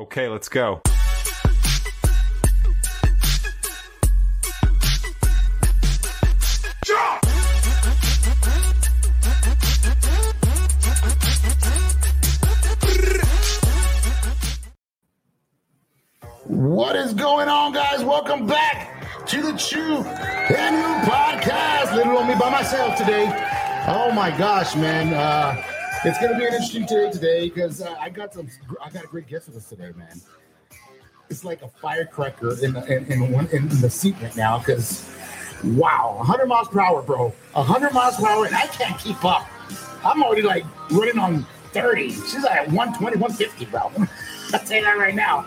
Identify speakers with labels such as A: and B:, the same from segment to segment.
A: Okay, let's go.
B: What is going on, guys? Welcome back to the Chew and Ew podcast. Little on me by myself today. Oh my gosh, man! Uh, it's gonna be an interesting day today because uh, I got some. I got a great guest with us today, man. It's like a firecracker in the in, in, one, in the seat right now because wow, 100 miles per hour, bro. 100 miles per hour, and I can't keep up. I'm already like running on 30. She's like 120, 150, bro. I'll tell you that right now.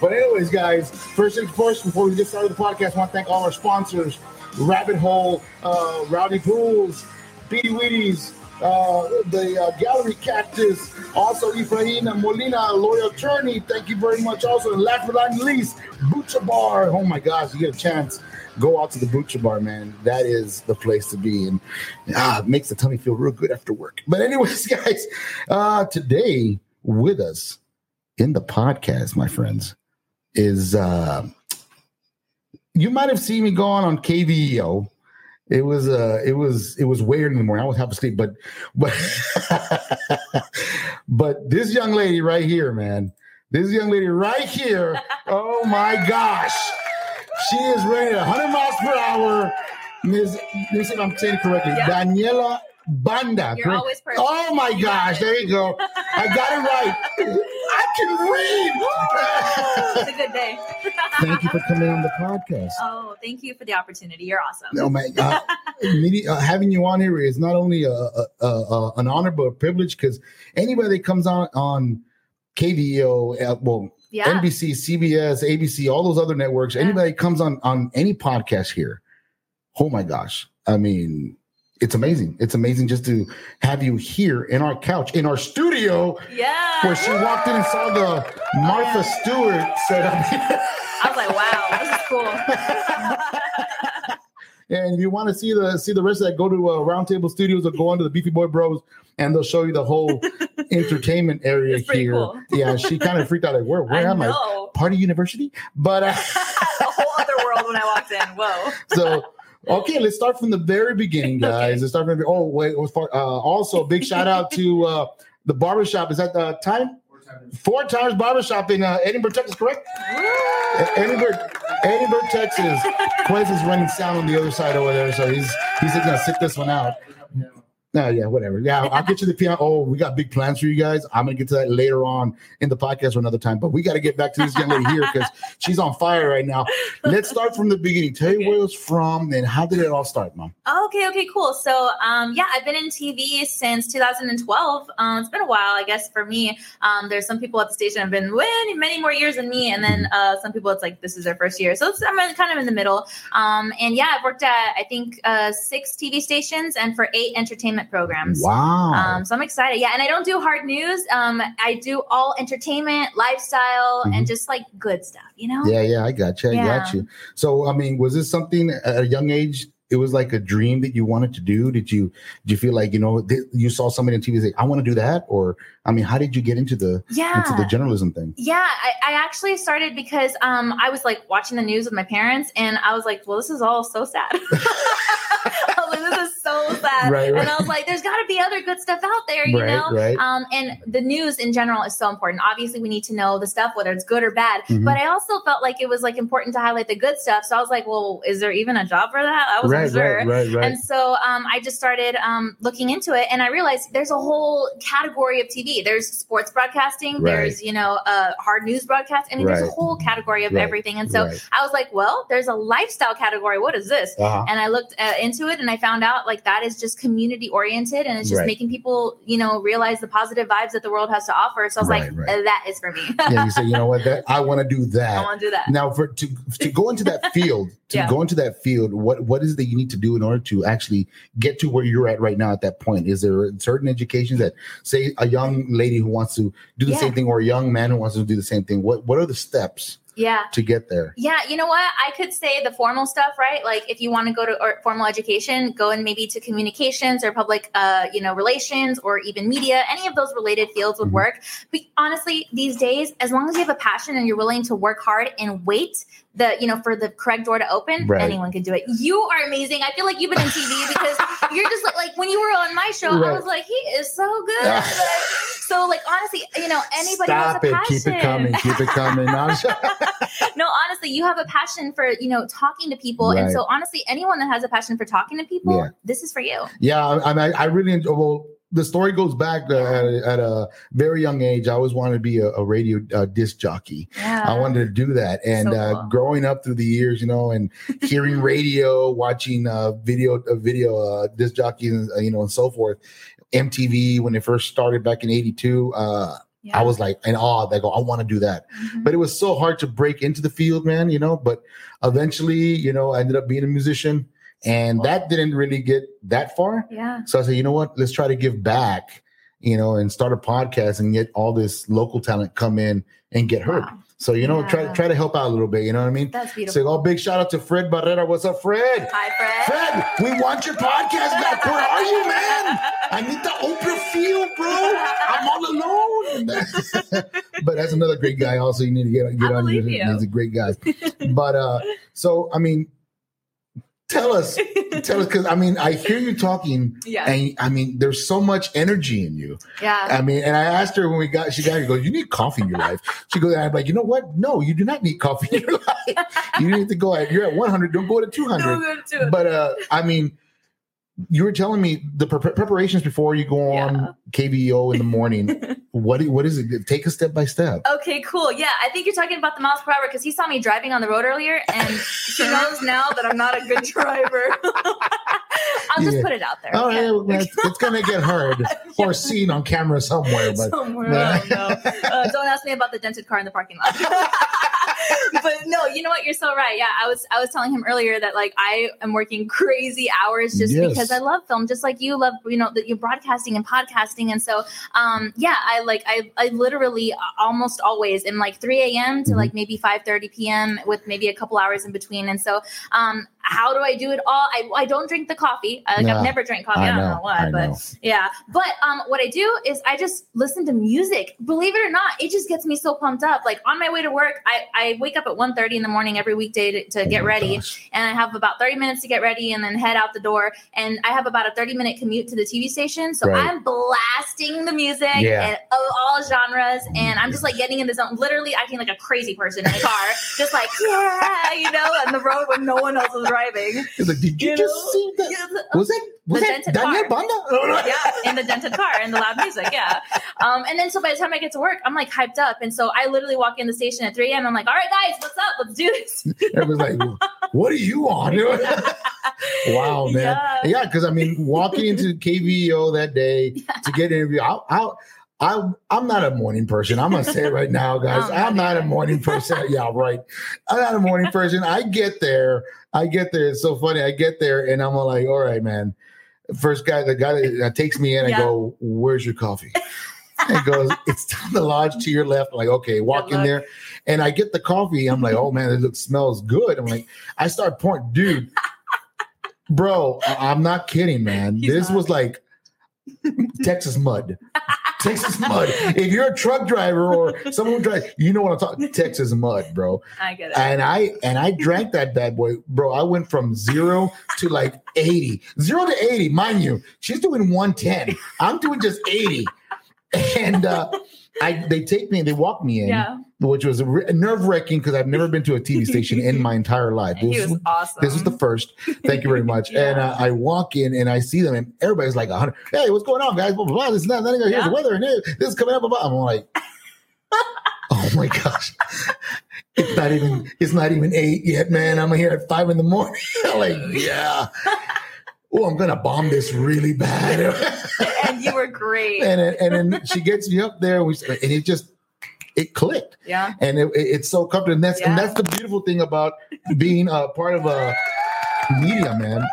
B: But anyways, guys, first and first, before we get started with the podcast, I want to thank all our sponsors: Rabbit Hole, uh, Rowdy Pools, Beady Weedies, uh, the uh, Gallery Cactus, also Efrain Molina, lawyer attorney. Thank you very much. Also, and last but not least, Butcher Bar. Oh my gosh, you get a chance. Go out to the Butcher Bar, man. That is the place to be, and ah, it makes the tummy feel real good after work. But anyways, guys, uh, today with us in the podcast, my friends, is uh you might have seen me go on on KVEO. It was uh it was it was weird in the morning. I was half asleep, but but but this young lady right here, man. This young lady right here. Oh my gosh. She is running 100 miles per hour. Miss, Miss I'm saying it correctly. Daniela Banda.
C: You're always perfect.
B: Oh my gosh, there you go. I got it right. I can read.
C: it's a good day.
B: Thank you for coming on the podcast.
C: Oh, thank you for the opportunity. You're awesome.
B: No man, uh, uh, having you on here is not only a, a, a, an honor but a privilege because anybody that comes on on KVEO, uh, well,
C: Yeah.
B: NBC, CBS, ABC, all those other networks,
C: Yeah.
B: anybody that comes on on any podcast here, oh my gosh, I mean. It's amazing. It's amazing just to have you here in our couch, in our studio,
C: Yeah.
B: where she walked in and saw the Martha Stewart set up.
C: I was like, wow, this is cool.
B: And you want to see the see the rest of that, go to uh, Roundtable Studios or go onto the Beefy Boy Bros, and they'll show you the whole entertainment area here.
C: cool.
B: Yeah, she kind of freaked out like, where where
C: I
B: am I?
C: know.
B: Party University? But uh,
C: a whole other world when I walked in. Whoa.
B: so okay, let's start from the very beginning, guys.
C: Okay.
B: Let's start from the, oh wait, it was far, uh, also a big shout out to uh, the barbershop. Is that the time? Four times barbershop in uh, Edinburg, Texas, correct? Edinburg, Edinburg, Texas. Quez is running sound on the other side over there, so he's he's gonna sit this one out. No, yeah, whatever. Yeah, I'll get you the piano. Oh, we got big plans for you guys. I'm gonna get to that later on in the podcast or another time. But we got to get back to this young lady here because she's on fire right now. Let's start from the beginning. Tell you
C: Okay.
B: where it's from and how did it all start, mom?
C: Okay, okay, cool. So, um, yeah, I've been in TV since 2012. Um, it's been a while, I guess, for me. Um, there's some people at the station have been many, many more years than me, and then uh, some people it's like this is their first year. So it's, I'm kind of in the middle. Um, and yeah, I've worked at I think uh, six TV stations and for eight entertainment programs.
B: Wow.
C: Um, so I'm excited. Yeah, and I don't do hard news. Um, I do all entertainment, lifestyle, and just like good stuff. You know?
B: Mm-hmm. yeah, yeah, I got you. I got you. So, I mean, was this something at a young age? It was like a dream that you wanted to do. Did you did you feel like you know th- you saw somebody on TV say, "I want to do that"? Or, I mean, how did you get into the
C: Yeah.
B: into the journalism thing?
C: Yeah, I, I actually started because um, I was like watching the news with my parents, and I was like, "Well, this is all so sad." I was like, "This is so sad,"
B: Right, right.
C: and I was like, "There's got to be other good stuff out there," you
B: Right,
C: know.
B: right.
C: Um, and the news in general is so important. Obviously, we need to know the stuff, whether it's good or bad.
B: Mhm.
C: But I also felt like it was like important to highlight the good stuff. So I was like, "Well, is there even a job for that?" I wasn't
B: Right,
C: sure.
B: right, right, right.
C: And so um, I just started um, looking into it, and I realized there's a whole category of TV. There's sports broadcasting. There's you know uh, hard news broadcast. I mean, there's a whole category of everything. And so. I was like, well, there's a lifestyle category. What is this?
B: Uh-huh.
C: And I looked uh, into it, and I found out like that is just community oriented, and it's just
B: Right.
C: making people you know realize the positive vibes that the world has to offer. So I was
B: Right,
C: like,
B: right.
C: that is for me.
B: yeah, you say, you know what? That I want to do that.
C: I want to do that.
B: Now, for to to go into that field, to
C: Yeah.
B: go into that field, what what is it that you need to do in order to actually get to where you're at right now? At that point, is there certain educations that say a young lady who wants to do the
C: Yeah.
B: same thing, or a young man who wants to do the same thing? What what are the steps
C: Yeah.
B: to get there.
C: Yeah, you know what? I could say the formal stuff, right? Like if you want to go to or formal education, go in maybe to communications or public, uh, you know, relations or even media. Any of those related fields would
B: Mhm.
C: work. But honestly, these days, as long as you have a passion and you're willing to work hard and wait, the you know for the correct door to open,
B: Right.
C: anyone can do it. You are amazing. I feel like you've been in TV because you're just like, like when you were on my show,
B: Right.
C: I was like, he is so good. so like honestly, you know, anybody
B: Stop
C: has a
B: it!
C: passion
B: Keep it coming! Keep it coming! No,
C: no, honestly, you have a passion for you know talking to people, and so honestly, anyone that has a passion for talking to people,
B: Yeah.
C: this is for you.
B: Yeah, I, I, I really enjoy. Well, the story goes back uh, at, a- at a very young age. I always wanted to be a, a radio uh, disc jockey.
C: Yeah,
B: I wanted to do that, and
C: So
B: uh, growing up through the years, you know, and hearing radio, watching uh, video, uh, video uh, disc jockeys, uh, you know, and so forth. MTV when it first started back in '82, uh,
C: Yeah.
B: I was like in awe. They go, I want to do that.
C: Mhm.
B: But it was so hard to break into the field, man. You know, but eventually, you know, I ended up being a musician, and that didn't really get that far.
C: yeah,
B: So I said, you know what? Let's try to give back, you know, and start a podcast and get all this local talent come in and get heard.
C: Wow.
B: So you know, try
C: Yeah.
B: try to help out a little bit. You know what I mean?
C: that's beautiful.
B: So, oh, big shout out to Fred Barrera. What's up, Fred?
C: Hi, Fred.
B: Fred, we want your podcast back. Where are you, man? I need the Oprah feel, bro. I'm all alone. but that's another great guy. Also, you need to get get
C: I
B: on. He's,
C: you.
B: he's a great guy. But uh, so I mean, tell us, tell us, because I mean, I hear you talking,
C: yeah,
B: and I mean, there's so much energy in you.
C: yeah.
B: I mean, and I asked her when we got, she got, she goes, you need coffee in your life. She goes, I'm like, you know what? No, you do not need coffee in your life. You need to go at, you're at 100, don't go to 200.
C: No good to it.
B: But uh, I mean, you were telling me the pre- preparations before you go on
C: Yeah.
B: KVEO in the morning. what what is it? Take a step by step.
C: Okay, cool. Yeah, I think you're talking about the miles per hour because he saw me driving on the road earlier, and he knows now that I'm not a good driver. I'll just put it out there.
B: All right,
C: okay?
B: well, it's, it's gonna get heard or seen on camera somewhere, but
C: Somewhere, I don't know. Uh, don't ask me about the dented car in the parking lot. but no, you know what? You're so right. Yeah, I was I was telling him earlier that like I am working crazy hours just
B: Yes.
C: because I love film, just like you love you know that you're broadcasting and podcasting, and so um yeah, I like I I literally almost always am like 3 a.m. to
B: Mhm.
C: like maybe 5:30 p.m. with maybe a couple hours in between, and so um how do I do it all? I I don't drink the coffee. I, like
B: Nah,
C: I've never drank coffee. I,
B: I
C: don't
B: know,
C: know why,
B: I
C: but
B: know.
C: yeah, but um, what I do is I just listen to music. Believe it or not, it just gets me so pumped up. Like on my way to work, I, I wake up at 1.30 in the morning every weekday to, to
B: Oh
C: get ready,
B: gosh.
C: and I have about thirty minutes to get ready, and then head out the door. And I have about a thirty minute commute to the TV station, so
B: Right.
C: I'm blasting the music
B: Yeah.
C: and of all genres, and I'm just like getting in the zone, literally acting like a crazy person in the car, just like yeah, you know, on the road when no one else is driving.
B: Like, did you,
C: You
B: just
C: know?
B: see that?
C: Yeah,
B: Was that was
C: The
B: that
C: dented
B: Daniel
C: car.
B: Banda?
C: yeah, in the dented car and the loud music. Yeah. Um, and then so by the time I get to work, I'm like hyped up. And so I literally walk in the station at 3 a.m. I'm like, all right, guys, what's up? Let's do this.
B: Everyone's like, what are you on? wow, man.
C: Yeah.
B: Yeah, because I mean, walking into KVEO that day to get an interview, I, I, I, I'm not a morning person. I'm gonna say it right now, guys.
C: I'm not
B: not a morning person. yeah, right. I'm not a morning person. I get there. I get there. It's so funny. I get there and I'm like, all right, man. First guy, the guy that takes me in, I
C: Yeah.
B: go, "Where's your coffee?" He goes, "It's down the lodge to your left." I'm like, okay, walk in there, and I get the coffee. I'm like, oh man, it looks smells good. I'm like, I start pouring, dude, bro. I- I'm not kidding, man.
C: He's
B: this was like Texas mud. Texas mud. If you're a truck driver or someone who drives, you know what I'm talking. Texas mud, bro.
C: I get it.
B: And I and I drank that bad boy, bro. I went from zero to like 80. Zero to 80, mind you. She's doing 110. I'm doing just 80. And uh I they take me, and they walk me in,
C: yeah.
B: which was nerve wracking because I've never been to a TV station in my entire life. This
C: was awesome.
B: this was the first. Thank you very much.
C: Yeah.
B: And uh, I walk in and I see them, and everybody's like, "100. Hey, what's going on, guys? Blah blah blah. This is not. Here's
C: Yeah.
B: the weather, and this is coming up. Blah, blah. I'm like, oh my gosh, it's not even. It's not even eight yet, man. I'm here at five in the morning. I'm like, yeah. Oh, I'm gonna bomb this really bad.
C: and you were great.
B: and then- and then she gets me up there, we, and it just it clicked
C: yeah.
B: and it, it- it's so comfortable. And that's and that's the beautiful thing about being a part of a media, man.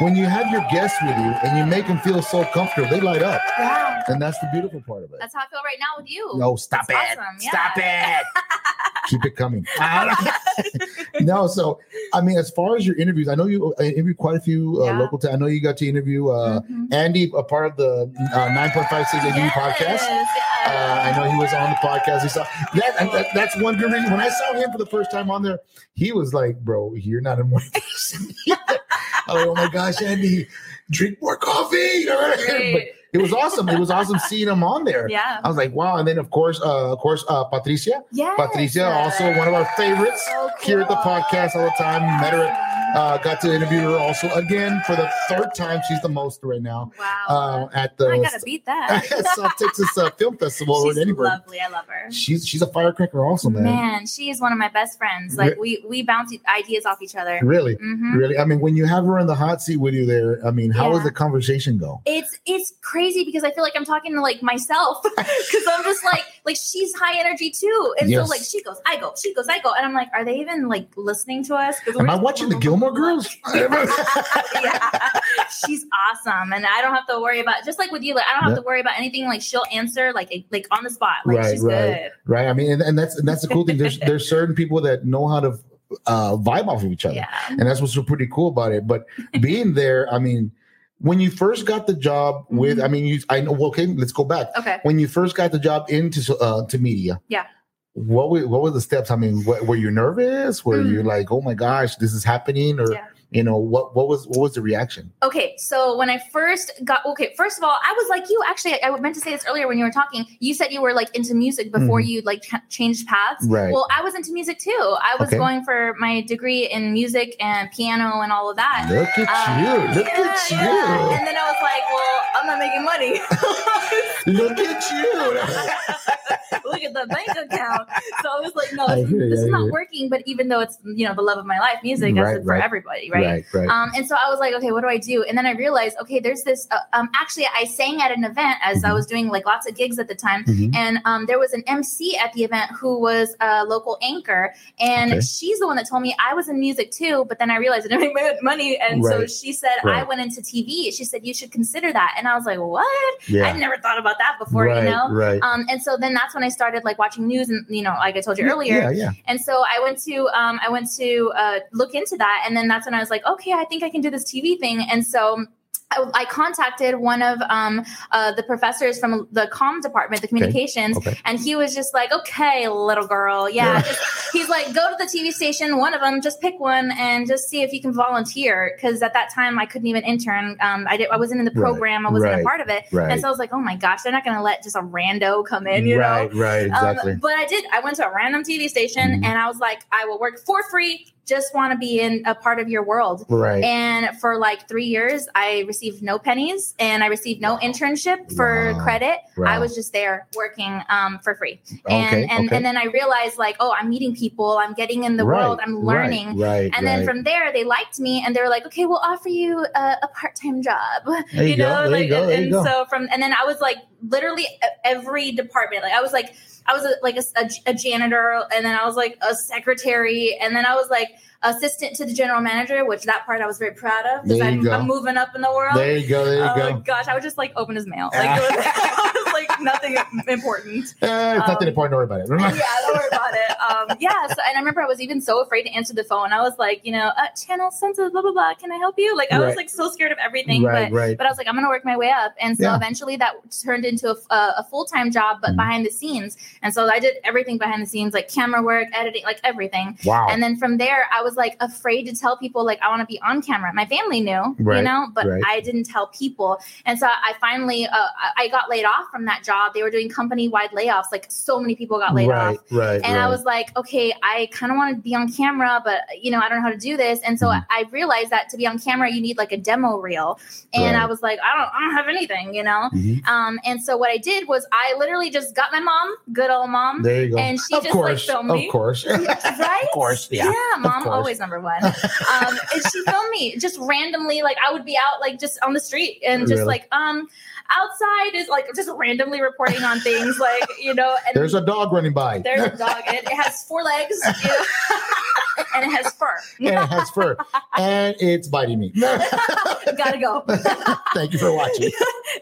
B: When you have your guests with you and you make them feel so comfortable, they light up,
C: Yeah.
B: and that's the beautiful part of it.
C: That's how I feel right now with you.
B: No, stop
C: That's
B: it!
C: awesome, yeah.
B: Stop it! Keep it coming. no, so I mean, as far as your interviews, I know you uh, interviewed quite a few uh,
C: Yeah.
B: local. T- I know you got to interview uh,
C: Mhm.
B: Andy, a part of the uh, nine point five six ADU podcast.
C: Yes,
B: Uh. I know he was on the podcast. He saw that, that. That's one good reason. When I saw him for the first time on there, he was like, "Bro, you're not person." I'm like, "Oh my gosh, Andy, drink more coffee." You know, but
C: Great.
B: it was awesome. It was awesome seeing him on there.
C: Yeah.
B: I was like, "Wow!" And then, of course, uh, of course, uh, Patricia.
C: Yes.
B: Patricia, also one of our favorites
C: So
B: here at the podcast all the time. Met her, uh, got to interview her also again for the third time. She's the most right now
C: Wow.
B: uh, at the
C: I gotta beat that.
B: South Texas uh, Film Festival
C: She's lovely. I love her.
B: She's she's a firecracker, also, man.
C: Man, she is one of my best friends. Like we we bounce ideas off each other.
B: Really,
C: hmm
B: really. I mean, when you have her in the hot seat with you there, I mean, how does the conversation go?
C: It's it's crazy because I feel like I'm talking to like myself because I'm just like like she's high energy too, and
B: Yes.
C: so like she goes, I go, she goes, I go, and I'm like, are they even like listening to us?
B: Am I watching the Gilmore Girls?
C: yeah, she's awesome, and I don't have to worry about just like with you. Like I don't have
B: Yeah.
C: to worry about anything. Like she'll answer like like on the spot. Like
B: Right,
C: she's
B: right.
C: good.
B: right. I mean, and, and that's and that's the cool thing. There's there's certain people that know how to uh, vibe off of each other.
C: Yeah.
B: and that's what's so pretty cool about it. But being there, I mean, when you first got the job with,
C: Mm-hmm.
B: I mean, you, I know. well, Okay, let's go back.
C: Okay.
B: When you first got the job into uh, to media,
C: Yeah.
B: What were, what were the steps? I mean, what, were you nervous? Were you
C: Mm.
B: like, oh my gosh, this is happening, or
C: Yeah.
B: you know, what what was what was the reaction?
C: Okay, so when I first got okay, first of all, I was like you. Actually, I meant to say this earlier when you were talking. You said you were like into music before you like changed paths.
B: Right.
C: Well, I was into music too. I was
B: Okay.
C: going for my degree in music and piano and all of that.
B: Look at
C: Um,
B: you! Look
C: yeah,
B: at
C: yeah. And then I was like, well, I'm not making money.
B: Look at you!
C: Look at the bank account. So I was like, no, this,
B: you,
C: this is not working. But even though it's you know the love of my life, music, that's
B: Right,
C: for everybody, right?
B: right, right.
C: Um, and so I was like, okay, what do I do? And then I realized, okay, there's this. Uh, um, actually, I sang at an event as I
B: Mhm.
C: was doing like lots of gigs at the time,
B: Mhm.
C: and um, there was an MC at the event who was a local anchor, and
B: Okay.
C: she's the one that told me I was in music too. But then I realized I didn't make money, and so she said I went into TV. She said you should consider that, and I was like, what?
B: Yeah,
C: I'd never thought about that before, you know.
B: right.
C: Um, and so then that's when I started like watching news, and you know, like I told you
B: Yeah,
C: earlier,
B: yeah, yeah.
C: and so I went to um, I went to uh, look into that, and then that's when I was like, okay, I think I can do this TV thing. And so I, I contacted one of um, uh, the professors from the comm department, the communications,
B: Okay.
C: and he was just like, okay, little girl, yeah. just- he's like, go to the TV station, one of them, just pick one, and just see if you can volunteer. Because at that time, I couldn't even intern. Um, I did, I wasn't in the
B: Right,
C: program. I wasn't
B: right,
C: a part of it.
B: right.
C: And so I was like, oh my gosh, they're not going to let just a rando come in, you know?
B: right, right, exactly.
C: Um, but I did. I went to a random TV station
B: Mhm.
C: and I was like, I will work for free. Just want to be in a part of your world.
B: right.
C: And for like three years, I received no pennies and I received no internship for
B: Wow.
C: credit.
B: Wow.
C: I was just there working um, for free. And
B: okay,
C: and,
B: okay.
C: and then I realized like, oh, I'm meeting people. I'm getting in the
B: Right,
C: world. I'm learning.
B: Right, right,
C: And then from there, they liked me, and they were like, "Okay, we'll offer you a, a part-time job."
B: There you go,
C: know, like,
B: you
C: and,
B: you
C: and so from, and then I was like, literally every department. Like, I was like, I was a, like a, a- a janitor, and then I was like a secretary, and then I was like assistant to the general manager, which that part I was very proud of because I'm. I'm moving up in the world.
B: there you go, there you
C: oh
B: go.
C: my gosh, I would just like open his mail. Like, it was, it was like nothing important.
B: Eh, it's nothing
C: um,
B: important. Don't worry about it.
C: yeah, don't worry about it. Um, yeah, so, and I remember I was even so afraid to answer the phone. I was like, you know, uh, channel sensitive, blah blah blah. Can I help you? Like I was like so scared of everything,
B: right,
C: but
B: right.
C: but I was like, I'm gonna work my way up, and so
B: Yeah.
C: eventually that turned into a, a, a full time job, but
B: Mhm.
C: behind the scenes. And so I did everything behind the scenes, like camera work, editing, like everything.
B: Wow.
C: And then from there, I was like afraid to tell people like I want to be on camera. My family knew, you know, but
B: right.
C: I didn't tell people. And so I finally, uh, I got laid off from that job. They were doing company wide layoffs. Like so many people got laid
B: right,
C: off.
B: right,
C: And
B: right.
C: I was like, okay, I kind of want to be on camera, but you know, I don't know how to do this. And so
B: Mhm.
C: I realized that to be on camera, you need like a demo reel. And
B: Right.
C: I was like, I don't, I don't have anything, you know.
B: Mhm.
C: Um, and so what I did was I literally just got my mom, good old mom,
B: There you go.
C: and she
B: of
C: just, like, filmed me.
B: Of course.
C: right?
B: Of course, yeah.
C: Yeah.
B: mom,
C: always number one. Um, and she filmed me just randomly. Like I would be out, like just on the street, and just
B: Really?
C: like, um, outside is like just randomly reporting on things, like you know. And
B: There's a dog running by.
C: there's a dog. And it, has four legs, you know, and it has fur.
B: and it has fur. and it's biting me.
C: Gotta go.
B: Thank you for watching.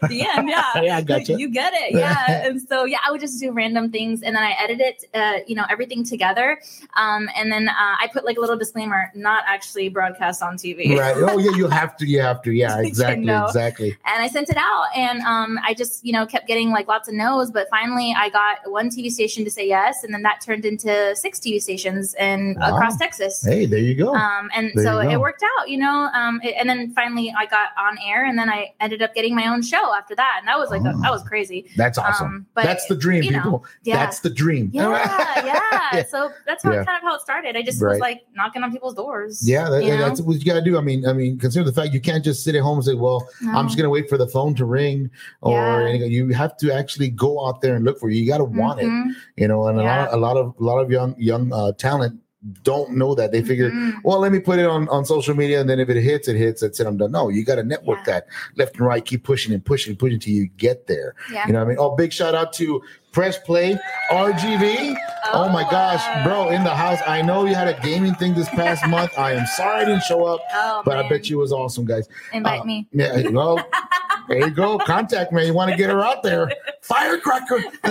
C: the end. Yeah,
B: Yeah, I gotcha.
C: You get it. Yeah, and so yeah, I would just do random things, and then I edit it, uh, you know, everything together, um, and then uh, I put like a little disclaimer, not actually broadcast on TV.
B: right. Oh yeah, you have to. You have to. Yeah,
C: You
B: exactly.
C: know.
B: Exactly.
C: and I sent it out, and um, I just you know kept getting like lots of no's, but finally I got one TV station to say yes, and then that turned into six TV stations and
B: Wow.
C: across Texas.
B: Hey, there you go.
C: Um, and
B: There
C: so it worked out, you know. Um, it- and then finally I got on air, and then I ended up getting my own show after that, and that was like a,
B: Oh.
C: that was crazy.
B: That's awesome.
C: um, but,
B: That's the dream,
C: you know,
B: people.
C: Yeah,
B: That's the dream.
C: yeah, yeah. So that's how
B: Yeah.
C: kind of how it started. I just
B: Right.
C: was like knocking on people's doors.
B: Yeah, that, that's what you got to do. I mean, I mean, consider the fact you can't just sit at home and say, "Well, I'm just going to wait for the phone to ring," or
C: Yeah.
B: anything. you have to actually go out there and look for it. You got to want it,
C: Mhm.
B: you know. And
C: Yeah.
B: a lot, of, a lot of, a lot of young, young uh, talent don't know that. They figure,
C: Mhm.
B: well, let me put it on on social media, and then if it hits, it hits. That's it. I'm done. No, you got to network
C: Yeah.
B: that left and right. Keep pushing and pushing and pushing until you get there.
C: Yeah.
B: You know what I mean? Oh, big shout out to Press Play RGV. Oh my gosh, bro, in the house. I know you had a gaming thing this past month. I am sorry I didn't show up,
C: Oh,
B: but I bet you it was awesome, guys.
C: invite
B: uh,
C: me.
B: Yeah, well, there you go. Contact me. You want to get her out there. Firecracker.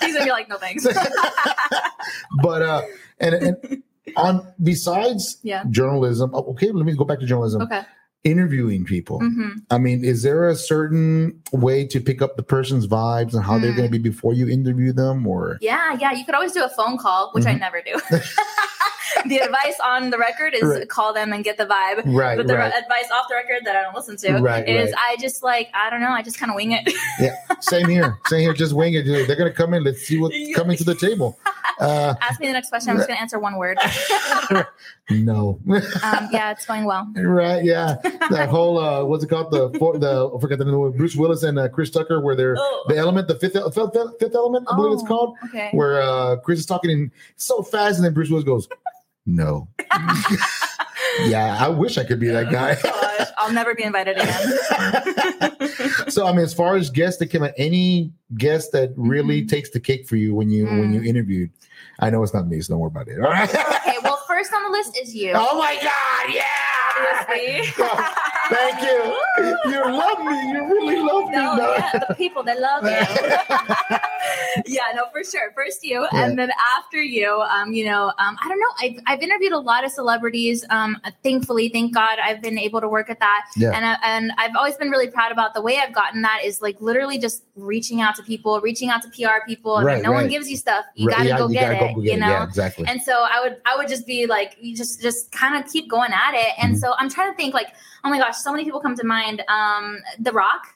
C: He's gonna be like, no thanks.
B: but uh and, and on besides
C: yeah.
B: journalism, oh, okay, let me go back to journalism.
C: Okay.
B: Interviewing people.
C: hmm
B: I mean, is there a certain way to pick up the person's vibes and how they're
C: Mm.
B: going to be before you interview them or
C: Yeah, yeah. You could always do a phone call, which I
B: Mhm.
C: never do. the advice on the record is
B: Right.
C: call them and get the vibe.
B: right,
C: But the
B: right.
C: advice off the record that I don't listen to
B: Right,
C: is. I just like I don't know I just kind of wing it. Yeah.
B: Same here. Same here. Just wing it. They're gonna come in. Let's see what's coming to the table. Uh,
C: Ask me the next question. I'm just gonna answer one word.
B: no.
C: Um, yeah, it's going well.
B: right. Yeah. That whole uh, what's it called? The for, the I forgot the name. Bruce Willis and uh, Chris Tucker, where they're
C: Oh.
B: the element, the fifth, fifth, fifth element, I believe it's
C: Oh,
B: called,
C: Okay.
B: where uh, Chris is talking in so fast, and then Bruce Willis goes, "No." yeah, I wish I could be that guy.
C: Gosh, I'll never be invited again.
B: so I mean, as far as guests that came out, any guest that really
C: Mhm.
B: takes the cake for you when you when
C: Mm.
B: you interviewed. I know it's not me, so don't worry about it. All right.
C: okay, well, first on the list is you.
B: oh my God! Yeah.
C: Obviously.
B: Thank you. You love me. You really love me.
C: No,
B: No.
C: yeah, the people they love you. yeah, no, for sure. First you,
B: Yeah.
C: and then after you, um, you know, um, I don't know. I've, I've interviewed a lot of celebrities. Um, thankfully, thank God, I've been able to work at that.
B: Yeah.
C: And I, and I've always been really proud about the way I've gotten that is like literally just reaching out to people, reaching out to PR people, and
B: Right,
C: like, no one gives you stuff. You
B: Right,
C: gotta
B: yeah,
C: go
B: you
C: get
B: gotta
C: it.
B: go get
C: you know.
B: Yeah, exactly.
C: And so I would I would just be like, you just just kind of keep going at it. And
B: Mhm.
C: so I'm trying to think like, oh my gosh, so many people come to mind. Um, The Rock.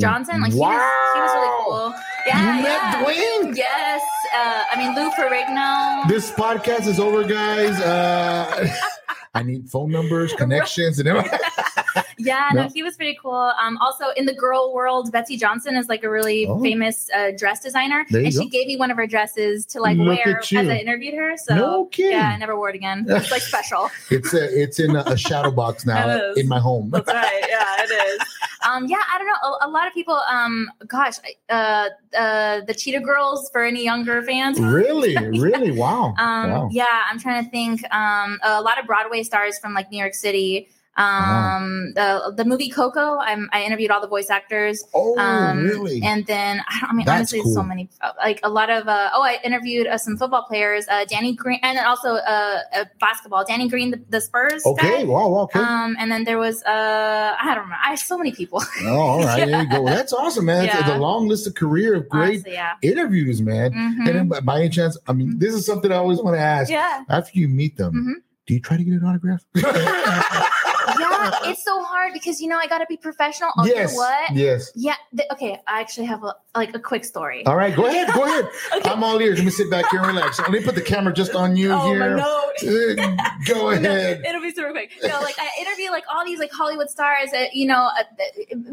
C: Johnson, like he was, he was really cool. Yeah,
B: you met
C: yeah.
B: Dwayne.
C: Yes, uh, I mean Lou Ferrigno.
B: This podcast is over, guys. Uh, I need phone numbers, connections, and everything.
C: yeah, no,
B: No.
C: he was pretty cool. Um, also in the girl world, Betsey Johnson is like a really
B: Oh.
C: famous uh, dress designer, and
B: go.
C: she gave me one of her dresses to like
B: Look
C: wear as. I interviewed her. So
B: no
C: yeah, I never wore it again. It's like special.
B: It's a, it's in a, a shadow box now in my home.
C: That's right. Yeah, it is. Um, yeah, I don't know. A, a lot of people. Um, gosh, uh, uh, the Cheetah Girls for any younger fans.
B: really, really, wow.
C: Um,
B: wow.
C: yeah, I'm trying to think. Um, a lot of Broadway stars from like New York City. Um, the the movie Coco. I'm, I interviewed all the voice actors.
B: Oh,
C: Um,
B: really?
C: And then I, don't, I mean,
B: That's
C: honestly,
B: cool.
C: so many. uh, Like a lot of. Uh, oh, I interviewed uh, some football players. Uh, Danny Green, and then also uh, uh, basketball. Danny Green, the, the Spurs.
B: okay,
C: guy.
B: wow, okay.
C: Um, and then there was uh, I don't remember. I have so many people.
B: oh, all right, there you go. That's awesome, man. It's
C: Yeah.
B: a long list of career of great
C: Honestly, yeah.
B: interviews, man.
C: Mhm.
B: And then by- by any chance, I mean, this is something I always want to ask.
C: Yeah.
B: After you meet them,
C: Mhm.
B: Do you try to get an autograph?
C: it's so hard because you know I got to be professional. You
B: yes.
C: what?
B: Yes.
C: Yeah. th- okay. I actually have a like a quick story.
B: All right, go ahead. Go ahead.
C: Okay.
B: I'm all ears. Let me sit back here and relax. Let me put the camera just on you
C: oh
B: here.
C: my no.
B: Uh, Go ahead.
C: It'll be super quick. No, like I interview like all these like Hollywood stars. Uh, you know, uh,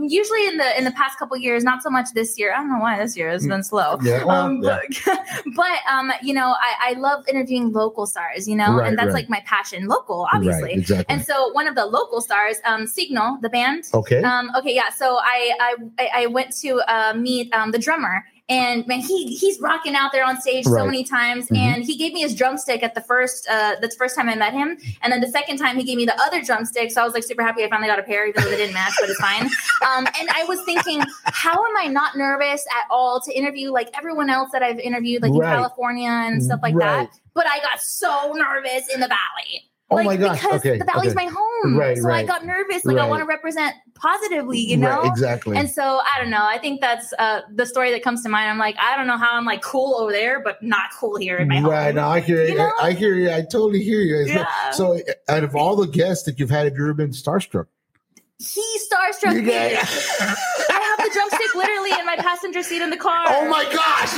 C: usually in the in the past couple years, not so much this year. I don't know why this year has been slow.
B: Yeah. well,
C: Um,
B: yeah.
C: but, but um, you know, I, I love interviewing local stars. You know,
B: Right,
C: and that's
B: right.
C: like my passion, local, obviously.
B: Right, exactly.
C: And so one of the local stars, um, Signal, the band.
B: okay.
C: Um, okay, yeah. So I I I- went to uh, meet um, the drummer, and man, he he's rocking out there on stage
B: Right.
C: so many times.
B: Mhm.
C: And he gave me his drumstick at the first uh the first time I met him, and then the second time he gave me the other drumstick. So I was like super happy I finally got a pair, even though they didn't match, but it's fine. Um, and I was thinking, how am I not nervous at all to interview like everyone else that I've interviewed, like
B: Right.
C: in California and stuff like
B: Right.
C: that? But I got so nervous in the valley.
B: Oh
C: like,
B: my gosh.
C: Because
B: Okay.
C: the valley's
B: okay.
C: my home.
B: Right,
C: so I got nervous. Like I want to represent positively, you know?
B: Right, exactly.
C: And so I don't know. I think that's uh, the story that comes to mind. I'm like, I don't know how I'm like cool over there, but not cool here in my
B: right.
C: home.
B: No, I hear you.
C: You know?
B: I, hear you. I totally hear you.
C: Yeah.
B: So, out of all the guests that you've had, have you ever been starstruck?
C: He starstruck
B: You
C: me. I have the drumstick literally in my passenger seat in the car.
B: oh my gosh!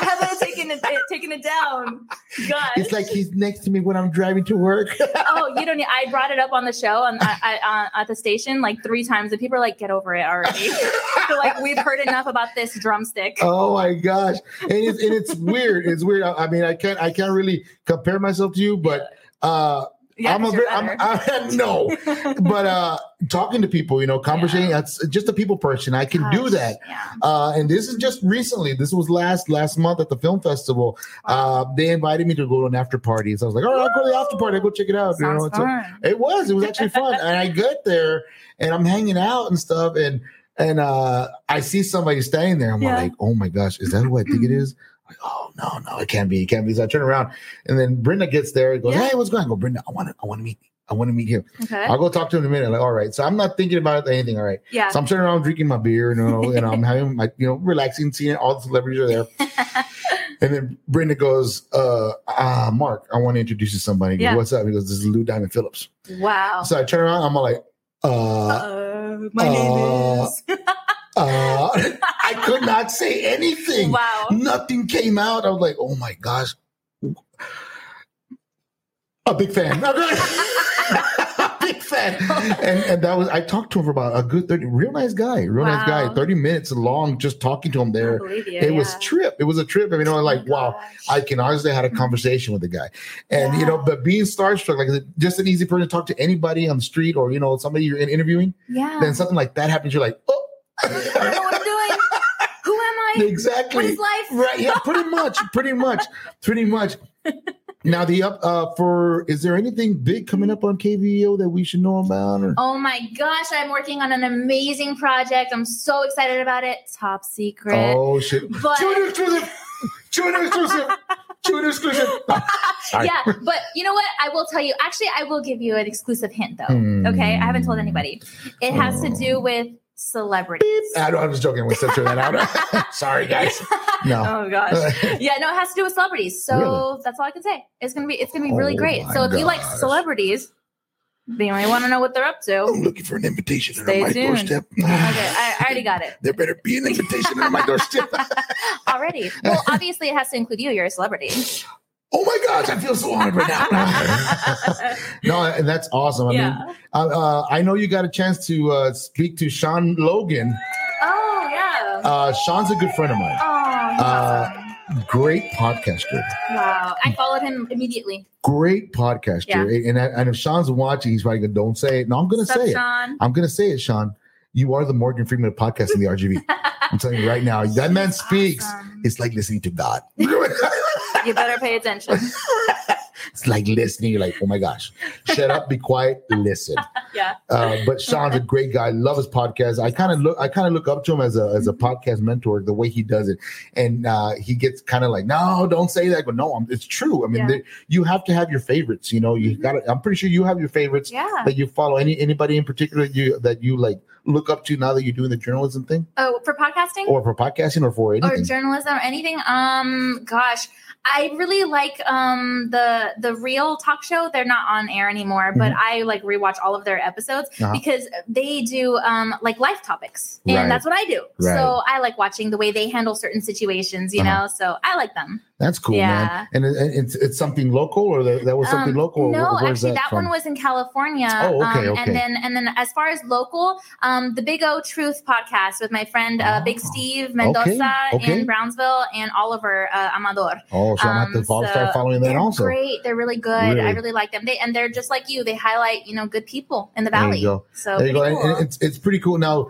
C: I haven't taken it, it taken it down. God.
B: It's like he's next to me when I'm driving to work.
C: oh, you don't need. I brought it up on the show and I, I, uh, at the station like three times, and people are like, "Get over it already." They're like, "We've heard enough about this drumstick."
B: oh my gosh! And it's and it's weird. It's weird. I, I mean, I can't I can't really compare myself to you, but uh,
C: Yeah,
B: I'm a bit.
C: you're
B: I'm. I, no, but uh, talking to people, you know, conversating. That's just a people person. I can do that.
C: Yeah.
B: Uh, and this is just recently. This was last last month at the film festival. Uh, they invited me to go to an after party. So I was like, all right, I'll go to the after party. I'll go check it out. You know, so- it was. It was actually fun. and I get there and I'm hanging out and stuff. And and uh, I see somebody standing there. I'm
C: Yeah.
B: like, oh my gosh, is that who I think it is? Like, oh no, no, it can't be. It can't be. So I turn around and then Brenda gets there. He goes,
C: Yeah.
B: hey, what's going on? I go, Brenda, I want to, I want to meet. I want to meet you.
C: Okay.
B: I'll go talk to him in a minute. Like, all right. So I'm not thinking about anything. All right.
C: Yeah.
B: So I'm turning around drinking my beer, you know, and I'm having my, you know, relaxing, seeing all the celebrities are there. and then Brenda goes, uh, ah, Mark, I want to introduce you to somebody. Goes,
C: Yeah.
B: What's up? He goes, This is Lou Diamond Phillips.
C: Wow.
B: So I turn around, I'm like, uh,
C: Uh, my
B: uh,
C: name is.
B: uh, I could not say anything.
C: wow.
B: Nothing came out. I was like, oh my gosh. A big fan. a big fan. And and that was I talked to him for about a good 30, real nice guy, real nice guy. 30 minutes long just talking to him there.
C: you,
B: It was
C: yeah.
B: trip. It was a trip. I mean, I was
C: Oh
B: like,
C: my
B: wow,
C: gosh.
B: I can honestly had a conversation with the guy. And you know, but being starstruck, like just an easy person to talk to anybody on the street or you know, somebody you're in- interviewing,
C: yeah.
B: then something like that happens, you're like, oh
C: I don't know what I'm doing. Who am I?
B: exactly.
C: What is life?
B: Right. Yeah, pretty much. Pretty much. Pretty much. Now the up uh for is there anything big coming up on KVEO that we should know about? Or?
C: Oh my gosh, I'm working on an amazing project. I'm so excited about it. Top secret.
B: Oh shit!
C: But-
B: Tune exclusive. Tune exclusive. Tune exclusive.
C: Yeah, but you know what? I will tell you. Actually, I will give you an exclusive hint, though.
B: Hmm.
C: Okay, I haven't told anybody. It has to do
B: Oh.
C: with celebrities.
B: I don't, I'm just joking. We censor that out. Sorry, guys. No.
C: Oh gosh. Yeah, no, it has to do with celebrities. So
B: Really?
C: that's all I can say. It's gonna be it's gonna be really
B: Oh
C: great. So if you like celebrities, then you want to know what they're up to.
B: I'm looking for an invitation
C: Stay
B: on my
C: tuned.
B: doorstep.
C: Okay, I, I already got it
B: There better be an invitation on my doorstep.
C: already. Well, obviously, it has to include you. You're a celebrity.
B: Oh my gosh, I feel so honored right now. no, and that's awesome. I mean, uh, uh, I know you got a chance to uh, speak to Sean Logan.
C: Oh yeah.
B: Uh, Sean's a good friend of mine.
C: oh,
B: uh,
C: awesome.
B: Great podcaster.
C: wow. I followed him immediately.
B: Great podcaster.
C: Yeah.
B: And, and if Sean's watching, he's probably going, don't say it. No, I'm going to say it.
C: Sean?
B: I'm going to say it, Sean. You are the Morgan Freeman of podcasting, the RGV. I'm telling you right now. That man speaks.
C: awesome.
B: It's like listening to God.
C: You better pay attention.
B: it's like listening. You're like, oh my gosh, shut up, be quiet, listen.
C: Yeah.
B: Uh, but Sean's a great guy. Love his podcast. I kind of look. I kind of look up to him as a as a podcast mentor. The way he does it, and uh, he gets kind of like, no, don't say that. But no, I'm, it's true. I mean,
C: Yeah.
B: you have to have your favorites. You know, you
C: Mhm.
B: got. to I'm pretty sure you have your favorites
C: Yeah.
B: that you follow. Any anybody in particular you that you like look up to now that you're doing the journalism thing,
C: Oh, for podcasting?
B: or for podcasting, or for
C: or
B: anything.
C: journalism or anything um gosh i really like um the the real talk show they're not on air anymore but i like rewatch all of their episodes
B: Uh-huh.
C: because they do um like life topics and
B: Right.
C: that's what i do
B: Right.
C: so i like watching the way they handle certain situations you
B: Uh-huh.
C: know so i like them
B: That's cool,
C: Yeah.
B: man. And it- it's it's something local, or that, that was something
C: Um,
B: local.
C: no actually that,
B: from?
C: one was in california
B: Oh, okay,
C: um,
B: okay.
C: and then and then as far as local um the big o truth podcast with my friend uh, big
B: Oh,
C: steve mendoza
B: okay.
C: in brownsville and oliver uh, amador
B: Oh, so I'm gonna have to
C: Um,
B: follow,
C: so
B: start following that
C: they're
B: also.
C: Great, they're really good. I
B: Really?
C: really like them. They and they're just like you. They highlight you know good people in the
B: There you
C: valley.
B: go.
C: So
B: There you go. And- and it's it's pretty cool. Now,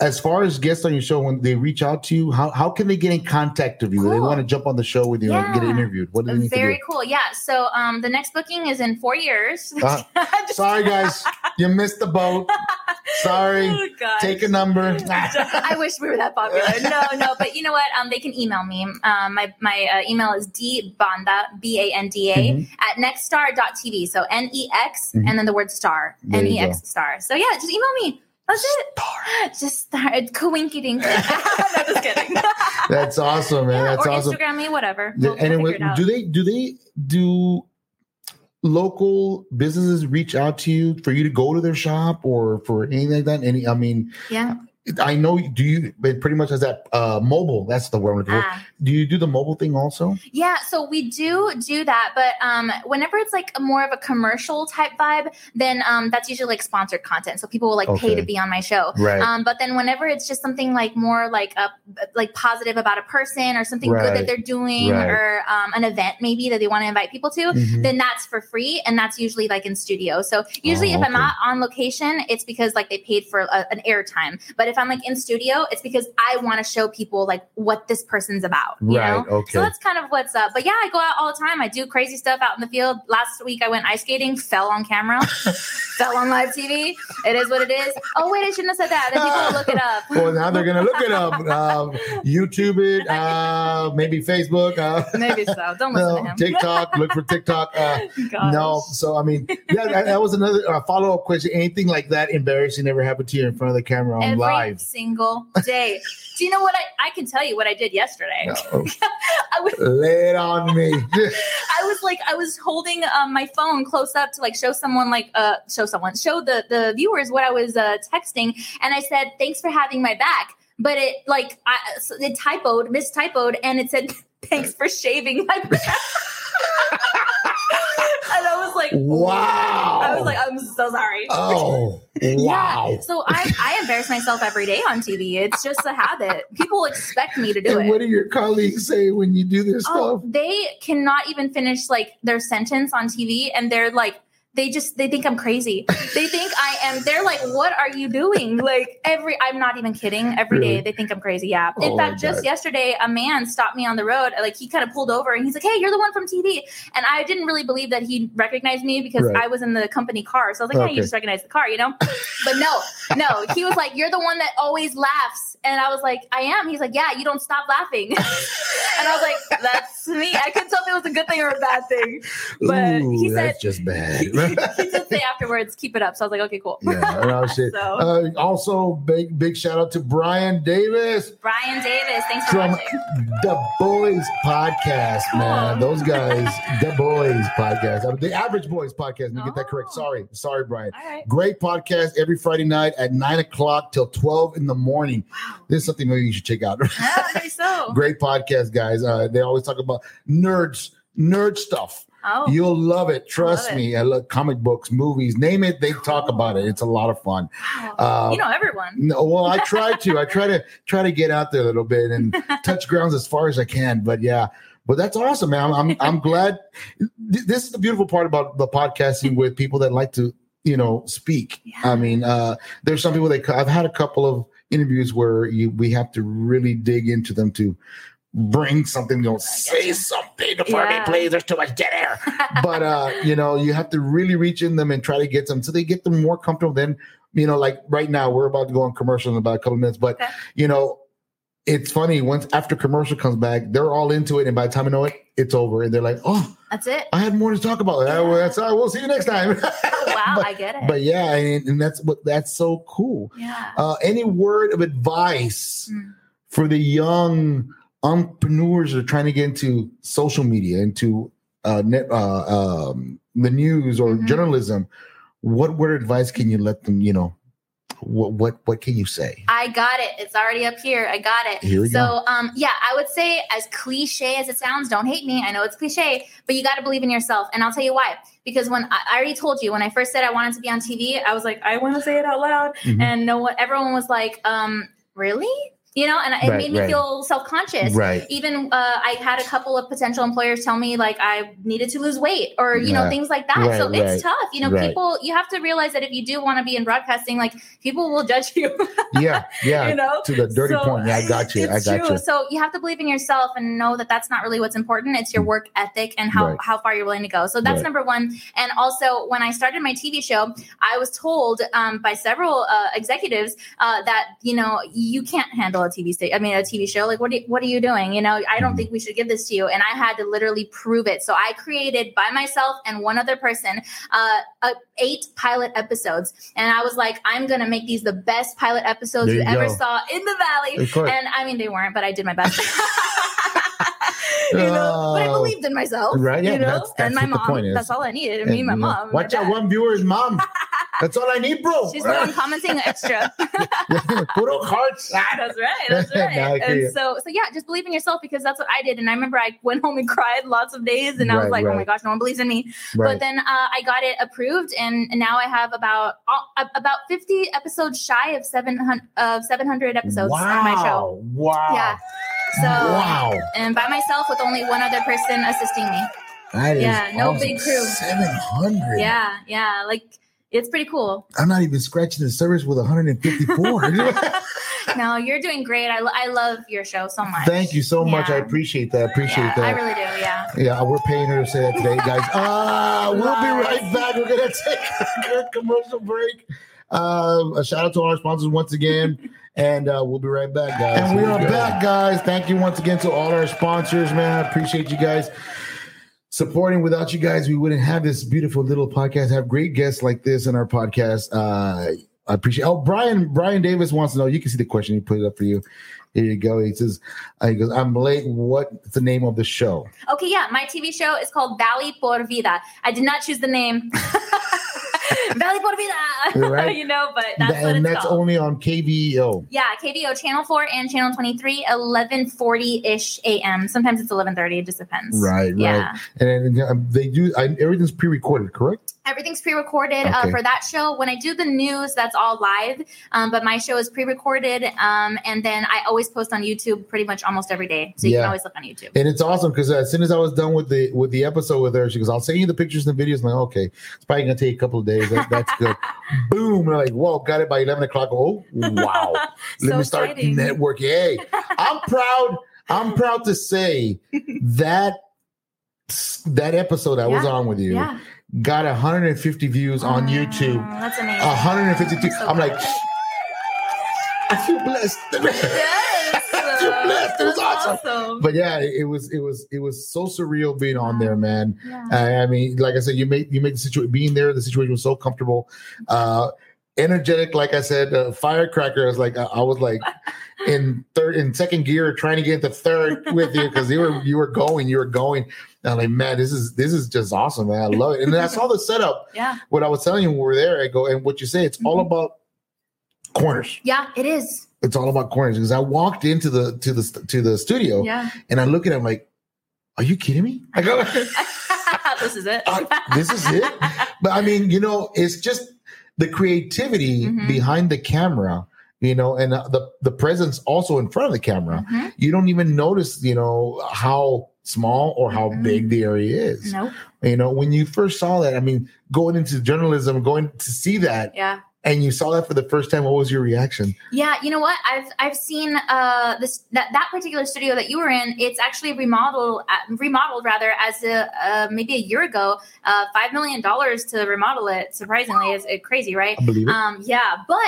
B: as far as guests on your show, when they reach out to you, how, how can they get in contact with you? They want to jump on the show with you and get interviewed. What do they need
C: Very
B: to
C: cool. Yeah. So um, the next booking is in four years.
B: Uh, do? Sorry, guys, you missed the boat. Sorry.
C: Oh.
B: Take a number.
C: I wish we were that popular. No, no, but you know what? Um, they can email me. Um, my my uh, email is dbanda b a n d a
B: Mhm.
C: at nexstar.tv. So n e x
B: Mhm.
C: and then the word star
B: There
C: n
B: you
C: e x star. So yeah, just email me. That's it. Just star. Coinky dink. no, just kidding.
B: That's awesome, man.
C: Yeah,
B: That's
C: or
B: awesome.
C: Instagram me, whatever.
B: Yeah,
C: We'll, we'll
B: anyway,
C: it
B: do they do they do local businesses reach out to you for you to go to their shop or for anything like that? Any, I mean,
C: yeah.
B: I know. Do you? But pretty much as that uh, mobile. That's the word. I'm looking for.
C: Ah.
B: Do you do the mobile thing also?
C: Yeah, so we do do that, but um, whenever it's like a more of a commercial type vibe, then um, that's usually like sponsored content. So people will like pay to be on my show.
B: Right.
C: Um, but then whenever it's just something like more like a like positive about a person or something good that they're doing
B: Right.
C: or um, an event maybe that they want to invite people to,
B: Mhm.
C: then that's for free and that's usually like in studio. So usually
B: Oh,
C: if I'm not on location, it's because like they paid for a, an airtime. But if I'm like in studio, it's because I want to show people like what this person's about. You
B: Right,
C: know?
B: okay.
C: So that's kind of what's up. But yeah, I go out all the time. I do crazy stuff out in the field. Last week I went ice skating, fell on camera, fell on live TV. It is what it is. Oh wait, I shouldn't have said that. Then people will look it up.
B: well, now they're gonna look it up. Um, YouTube it. Uh, maybe Facebook. Uh,
C: Maybe so. Don't listen
B: no,
C: to him.
B: TikTok. Look for TikTok. Uh, no. So I mean, yeah, that, that was another uh, follow up question. Anything like that embarrassing ever happened to you in front of the camera on
C: Every
B: live?
C: Single day. Do you know what I? I can tell you what I did yesterday.
B: No.
C: I was
B: Lay it on me.
C: I was like I was holding um, my phone close up to like show someone like uh show someone show the the viewers what I was uh, texting and I said thanks for having my back but it like I it typoed mistypoed and it said thanks for shaving my back and I was like
B: wow.
C: I was like I'm so sorry.
B: Oh wow.
C: yeah so I I embarrass myself every day on TV it's just a habit. People expect me to do
B: And
C: it.
B: what do your colleagues say when you do this
C: Oh,
B: stuff?
C: they cannot even finish like their sentence on TV, and they're like, they just they think I'm crazy. they think I am. They're like, what are you doing? Like every, I'm not even kidding. Every day
B: Really?
C: they think I'm crazy. Yeah.
B: Oh
C: In
B: my
C: fact, just yesterday, a man stopped me on the road. Like he kind of pulled over, and he's like, "Hey, you're the one from TV." And I didn't really believe that he recognized me because
B: Right.
C: I was in the company car. So I was like, "Hey,
B: Okay.
C: you just recognize the car, you know?" but no, no. He was like, "You're the one that always laughs," and I was like, "I am." He's like, "Yeah, you don't stop laughing." And I was like, that's me. I couldn't tell if it was a good thing or a bad thing. But
B: Ooh,
C: he said,
B: that's just bad.
C: did say afterwards, keep it up. So I was like, okay, cool.
B: yeah.
C: So-
B: Uh, also, big big shout out to Brian Davis
C: Brian Davis, thanks for
B: from
C: watching.
B: the Boys Podcast, man. Those guys, the Boys Podcast, the Average Boys Podcast. Let me get that correct.
C: Oh.
B: Sorry, sorry, Brian.
C: Right.
B: Great podcast every Friday night at nine o'clock till twelve in the morning.
C: Wow.
B: This is something maybe you should check out.
C: Yeah, so.
B: Great podcast, guys. Uh, they always talk about nerds, nerd stuff.
C: Oh,
B: You'll love it. Trust
C: it.
B: me. I love comic books, movies, name it. They talk about it. It's a lot of fun.
C: wow.
B: Uh,
C: you know everyone.
B: No, well, I try to. I try to try to get out there a little bit and touch grounds as far as I can. But yeah, but that's awesome, man. I'm I'm, I'm glad. This is the beautiful part about the podcasting with people that like to you know speak.
C: Yeah.
B: I mean, uh, there's some people that I've had a couple of interviews where you we have to really dig into them to bring something. Know, say something before
C: Yeah.
B: they play. There's too much dead air but uh you know you have to really reach in them and try to get them so they get them more comfortable then you know like right now we're about to go on commercial in about a couple minutes but
C: Okay.
B: you know it's funny once after commercial comes back they're all into it and by the time i know it it's over and they're like oh
C: That's it.
B: i had more to talk about yeah. well, that's all right. we'll see you next time
C: Wow,
B: but,
C: I get it.
B: but yeah and, and that's what that's so cool
C: yeah.
B: uh any word of advice
C: Mm.
B: for the young entrepreneurs are trying to get into social media, into uh, net, uh, um, the news or
C: Mhm.
B: journalism? What word advice can you let them? You know, what what what can you say?
C: I got it. It's already up here. I got it.
B: Here we
C: so, um, yeah, I would say, as cliche as it sounds, don't hate me. I know it's cliche, but you got to believe in yourself. And I'll tell you why. Because when I, I already told you, when I first said I wanted to be on TV, I was like, I want to say it out loud.
B: Mhm.
C: And no one, everyone was like, um, really? You know, and it
B: Right,
C: made me
B: right.
C: feel self conscious.
B: Right.
C: Even uh, I had a couple of potential employers tell me like I needed to lose weight or you know things like that.
B: Right,
C: so it's tough. You know, people you have to realize that if you do want to be in broadcasting, like people will judge you.
B: Yeah, yeah.
C: you know,
B: to the dirty
C: So,
B: point. Yeah, I got you. I got
C: true.
B: you.
C: So you have to believe in yourself and know that that's not really what's important. It's your work ethic and how,
B: Mm.
C: How far you're willing to go. So that's number one. And also, when I started my TV show, I was told um, by several uh, executives uh, that you know you can't handle a TV station. I mean, a TV show. Like, what are you, what are you doing? You know, I don't
B: Mhm.
C: think we should give this to you. And I had to literally prove it. So I created by myself and one other person uh, uh, eight pilot episodes, and I was like, I'm gonna make these the best pilot episodes
B: There
C: you,
B: you
C: ever saw in the valley. And I mean, they weren't, but I did my best. you know, but I
B: Oh.
C: believed in myself.
B: Right, yeah,
C: You know,
B: that's- that's
C: and my mom. That's all I needed. And Me and my mom.
B: Watch out, one viewer's mom. That's all I need, bro.
C: She's the one commenting extra.
B: Puro hearts.
C: that's right. That's right.
B: No, I hear you.
C: and so, so yeah, just believe in yourself because that's what I did. And I remember I went home and cried lots of days, and I was
B: Right,
C: like, oh my gosh, no one believes in me. But then uh, I got it approved, and now I have about uh, about fifty episodes shy of seven hundred of seven hundred episodes
B: wow.
C: on my show.
B: Wow.
C: Yeah. So
B: wow.
C: and by myself with only one other person assisting me.
B: That is
C: Yeah, no
B: awesome.
C: big crew.
B: 700.
C: Yeah, yeah, like it's pretty cool.
B: I'm not even scratching the surface with 154.
C: no, you're doing great. I, lo- I love your show so much.
B: Thank you so much. I appreciate that. I Appreciate
C: Yeah,
B: that.
C: I really do. Yeah.
B: Yeah, we're paying her to say that today, guys. Uh, we'll be right back. We're gonna take a good commercial break. Uh, a shout out to all our sponsors once again, and uh, we'll be right back, guys. And we are back, guys. Thank you once again to all our sponsors, man. I appreciate you guys supporting. Without you guys, we wouldn't have this beautiful little podcast. Have great guests like this in our podcast. Uh, I appreciate. Oh, Brian Brian Davis wants to know. You can see the question. He put it up for you. Here you go. He says, uh, "He goes, I'm late. What's the name of the show?"
C: Okay, yeah. My TV show is called Valley por Vida. I did not choose the name. Valley por Vida.
B: Right.
C: you know, but that's what
B: and
C: it's
B: that's
C: called.
B: only on KVEO.
C: yeah, KVEO Channel 4 and Channel 23, 1140-ish a.m. Sometimes it's 1130. It just depends.
B: Right, right.
C: Yeah.
B: And um, they do I, everything's pre-recorded, correct?
C: Everything's pre-recorded
B: Okay.
C: uh, for that show. When I do the news, that's all live. Um, but my show is pre-recorded, um, and then I always post on YouTube pretty much almost every day, so you
B: Yeah.
C: can always look on YouTube.
B: And it's awesome because as soon as I was done with the with the episode with her, she goes, "I'll send you the pictures and the videos." I'm like, "Okay, it's probably gonna take a couple of days. That, that's good." Boom! We're like, "Whoa!" Got it by eleven o'clock. Oh, wow! Let
C: So
B: me start
C: exciting.
B: networking. Hey, I'm proud. I'm proud to say that that episode I was on with you
C: Yeah,
B: got 150 views on
C: Oh,
B: YouTube.
C: That's amazing.
B: 152.
C: So
B: I'm like. I feel blessed.
C: Yes,
B: I feel blessed. It was
C: that's
B: awesome. But yeah, it, was it was it was so surreal being on there, man.
C: Yeah.
B: I, I mean, like I said, you made you made the situation being there. The situation was so comfortable, uh, energetic. Like I said, uh, firecracker. I was like, I, I was like in third, in second gear, trying to get into third with you because you were you were going, you were going. And I'm like, man, this is this is just awesome, man. I love it. And then I saw the setup.
C: yeah,
B: What I was telling you when we were there, I go, and what you say, it's all
C: Mhm.
B: about corners.
C: yeah, it is.
B: It's all about corners because I walked into the to the to the studio
C: Yeah,
B: and I look at him like, are you kidding me? I go.
C: this is it.
B: Uh, this is it? But I mean, you know, it's just the creativity
C: Mhm.
B: behind the camera, you know, and uh, the the presence also in front of the camera.
C: Mhm.
B: You don't even notice, you know, how small or how
C: Mhm.
B: big the area is.
C: Nope.
B: You know, when you first saw that, I mean, going into journalism, going to see that,
C: Yeah.
B: And you saw that for the first time, what was your reaction?
C: Yeah, you know what? I've I've seen uh this that, that particular studio that you were in. It's actually remodeled uh, remodeled rather as a uh, maybe a year ago. Uh, five million dollars to remodel it. Surprisingly, is crazy, right?
B: I believe it.
C: Um, yeah, but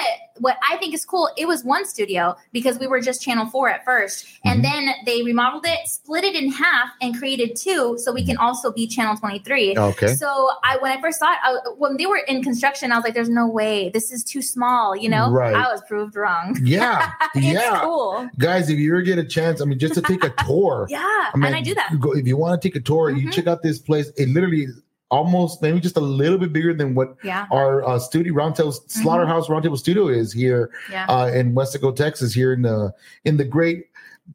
C: what I think is cool, it was one studio because we were just Channel Four at 1st and
B: Mhm.
C: then they remodeled it, split it in half, and created two, so we can also be Channel Twenty Three.
B: okay.
C: So I, when I first saw it, I, when they were in construction, I was like, "There's no way this is too small." You know,
B: Right.
C: I was proved wrong.
B: Yeah.
C: it's
B: yeah.
C: cool.
B: Guys, if you ever get a chance, I mean, just to take a tour.
C: Yeah, I
B: mean,
C: and I do that.
B: Go, if you want to take a tour, you
C: Mhm.
B: check out this place. It literally is almost maybe just a little bit bigger than what
C: Yeah,
B: our uh, studio Roundtable Slaughterhouse Roundtable Studio is here
C: yeah.
B: uh, in Weslaco, Texas, here in the in the great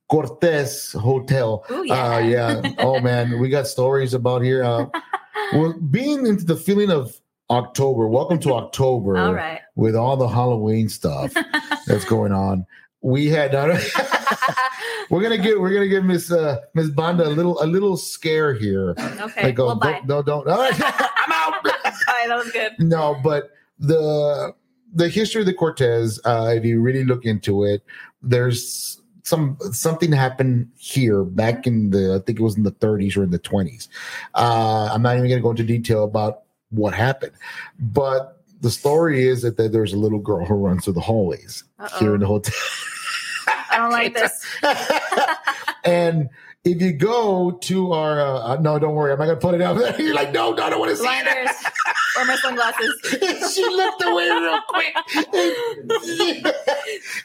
B: Cortez Hotel.
C: Ooh, yeah.
B: Uh, yeah. Oh man, we got stories about here. Uh, well, being into the feeling of October. Welcome to October
C: All right.
B: with all the Halloween stuff that's going on. We had we're gonna give we're gonna give Miss uh, Miss Banda a little a little scare here.
C: Okay.
B: Like, oh,
C: well, bye.
B: don't, don't, don't. All right, I'm out.
C: Bye. That was good.
B: no, but the the history of the Cortez, uh, if you really look into it, there's some something happened here back in the I think it was in the 30s or in the 20s. Uh, I'm not even to go into detail about what happened, but the story is that, that there's a little girl who runs through the hallways
C: Uh-oh.
B: here in the hotel.
C: I don't like this.
B: And if you go to our uh, no, don't worry, I'm not gonna put it out there. You're like, no, no, I don't want to see
C: Blinders or my sunglasses.
B: she looked away real quick.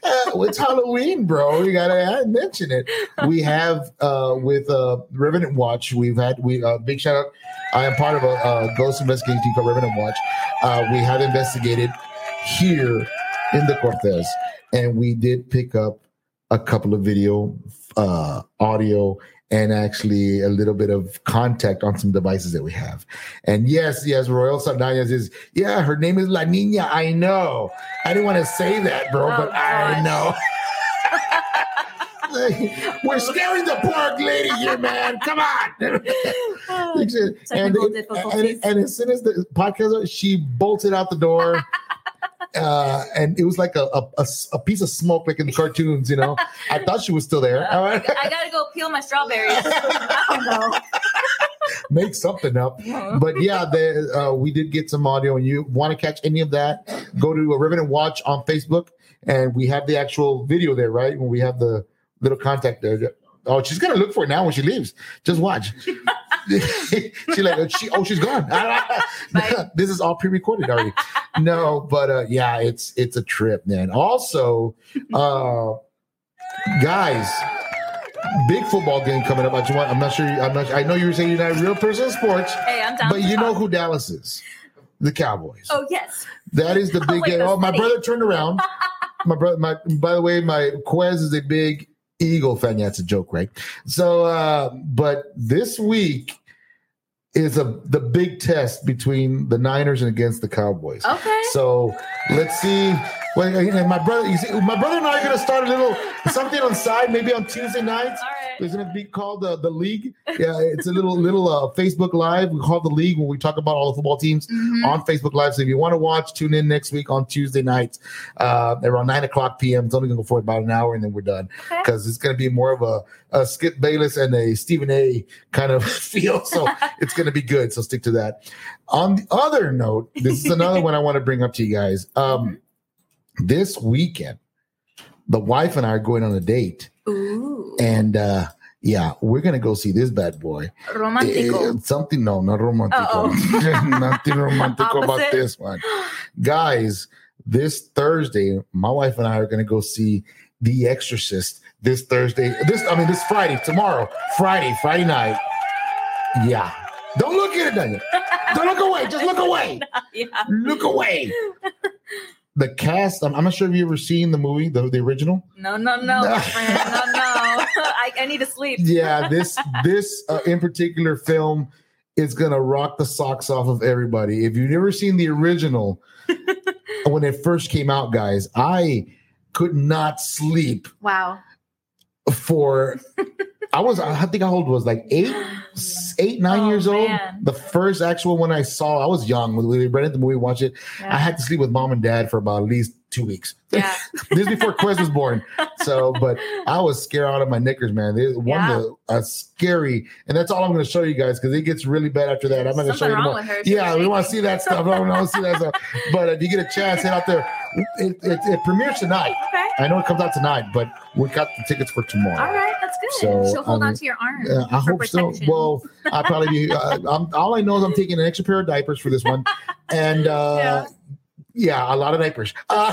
B: uh, it's Halloween, bro. You gotta mention it. We have uh, with uh, Revenant Watch. We've had we uh, big shout out. I am part of a, uh ghost investigating team called Revenant Watch. Uh, we have investigated here in the Cortez, and we did pick up a couple of video, uh, audio, and actually a little bit of contact on some devices that we have. And yes, yes, Royal Sardanias is, yeah, her name is La Nina. I know. I didn't want to say that, bro,
C: Oh,
B: but I
C: gosh.
B: know. We're scaring the poor lady here, man. Come on. and, and, and as soon as the podcast, she bolted out the door. Uh, and it was like a, a, a, a piece of smoke, like in the cartoons, you know. I thought she was still there. All right.
C: I gotta go peel my strawberries. I don't know.
B: Make something up. But yeah, the, uh, we did get some audio, and you want to catch any of that, go to a Revenant Watch on Facebook, and we have the actual video there, right? When we have the little contact there. Oh, she's gonna look for it now when she leaves. Just watch. she like oh, she oh she's gone. This is all pre-recorded already. No, but uh yeah, it's it's a trip, man. Also, uh guys, big football game coming up. I just want, I'm not sure. I'm not. I know you were saying you're not a real person in sports,
C: Hey, I'm down.
B: but you know who Dallas is. The Cowboys.
C: Oh yes.
B: That is the
C: Oh,
B: big game. Oh, my
C: city.
B: brother turned around. my brother, my by the way, my Quez is a big Eagle fan. Yeah, it's a joke, right? So, uh, but this week is a the big test between the Niners and against the Cowboys.
C: Okay.
B: So let's see. Well, my brother, you see, my brother and I are going to start a little something on side, maybe on Tuesday nights.
C: All right.
B: It's going to be called the the league. Yeah, it's a little little uh, Facebook Live. We call it the league when we talk about all the football teams
C: Mhm.
B: on Facebook Live. So if you want to watch, tune in next week on Tuesday nights uh, around nine o'clock p.m. It's only going to go for about an hour and then we're done
C: Okay.
B: because it's going to be more of a, a Skip Bayless and a Stephen A. kind of feel. So it's going to be good. So stick to that. On the other note, this is another one I want to bring up to you guys. Um, this weekend, the wife and I are going on a date,
C: Ooh.
B: and uh, yeah, we're going to go see this bad boy.
C: Romantico.
B: Eh, something no, not romantico. Nothing romantico about this one. Guys, this Thursday, my wife and I are gonna go see The Exorcist this Thursday. This I mean this Friday, tomorrow, Friday, Friday night. Yeah. Don't look at it, Daniel. Don't look away. Just look away. Look away. The cast, I'm, I'm not sure if you ever seen the movie, the, the original.
C: No, no, no, my friend. No, no. I, I need to sleep.
B: yeah this this uh, in particular film is gonna rock the socks off of everybody if you've never seen the original when it first came out guys i could not sleep
C: Wow.
B: for i was i think how old was like eight eight nine
C: Oh,
B: years old? the first actual one i saw i was young when we rented the movie watched it.
C: Yeah.
B: i had to sleep with mom and dad for about at least two weeks
C: Yeah.
B: this is before quest was born so but I was scared out of my knickers, man. They one
C: Yeah.
B: the a scary, and that's all I'm going to show you guys because it gets really bad after that. I'm not going to show you
C: wrong
B: more.
C: with her.
B: Yeah, we want to see that stuff. I don't want to see that stuff. But if you get a chance, head out there. It, it, it premieres tonight.
C: Okay.
B: I know it comes out tonight, but we got the tickets for tomorrow.
C: All right. That's good.
B: So,
C: She'll hold
B: um,
C: on to your arm.
B: Uh, I hope so. Well, I'll probably be. Uh, I'm, all I know is I'm taking an extra pair of diapers for this one, and uh, yeah, a lot of diapers. Uh,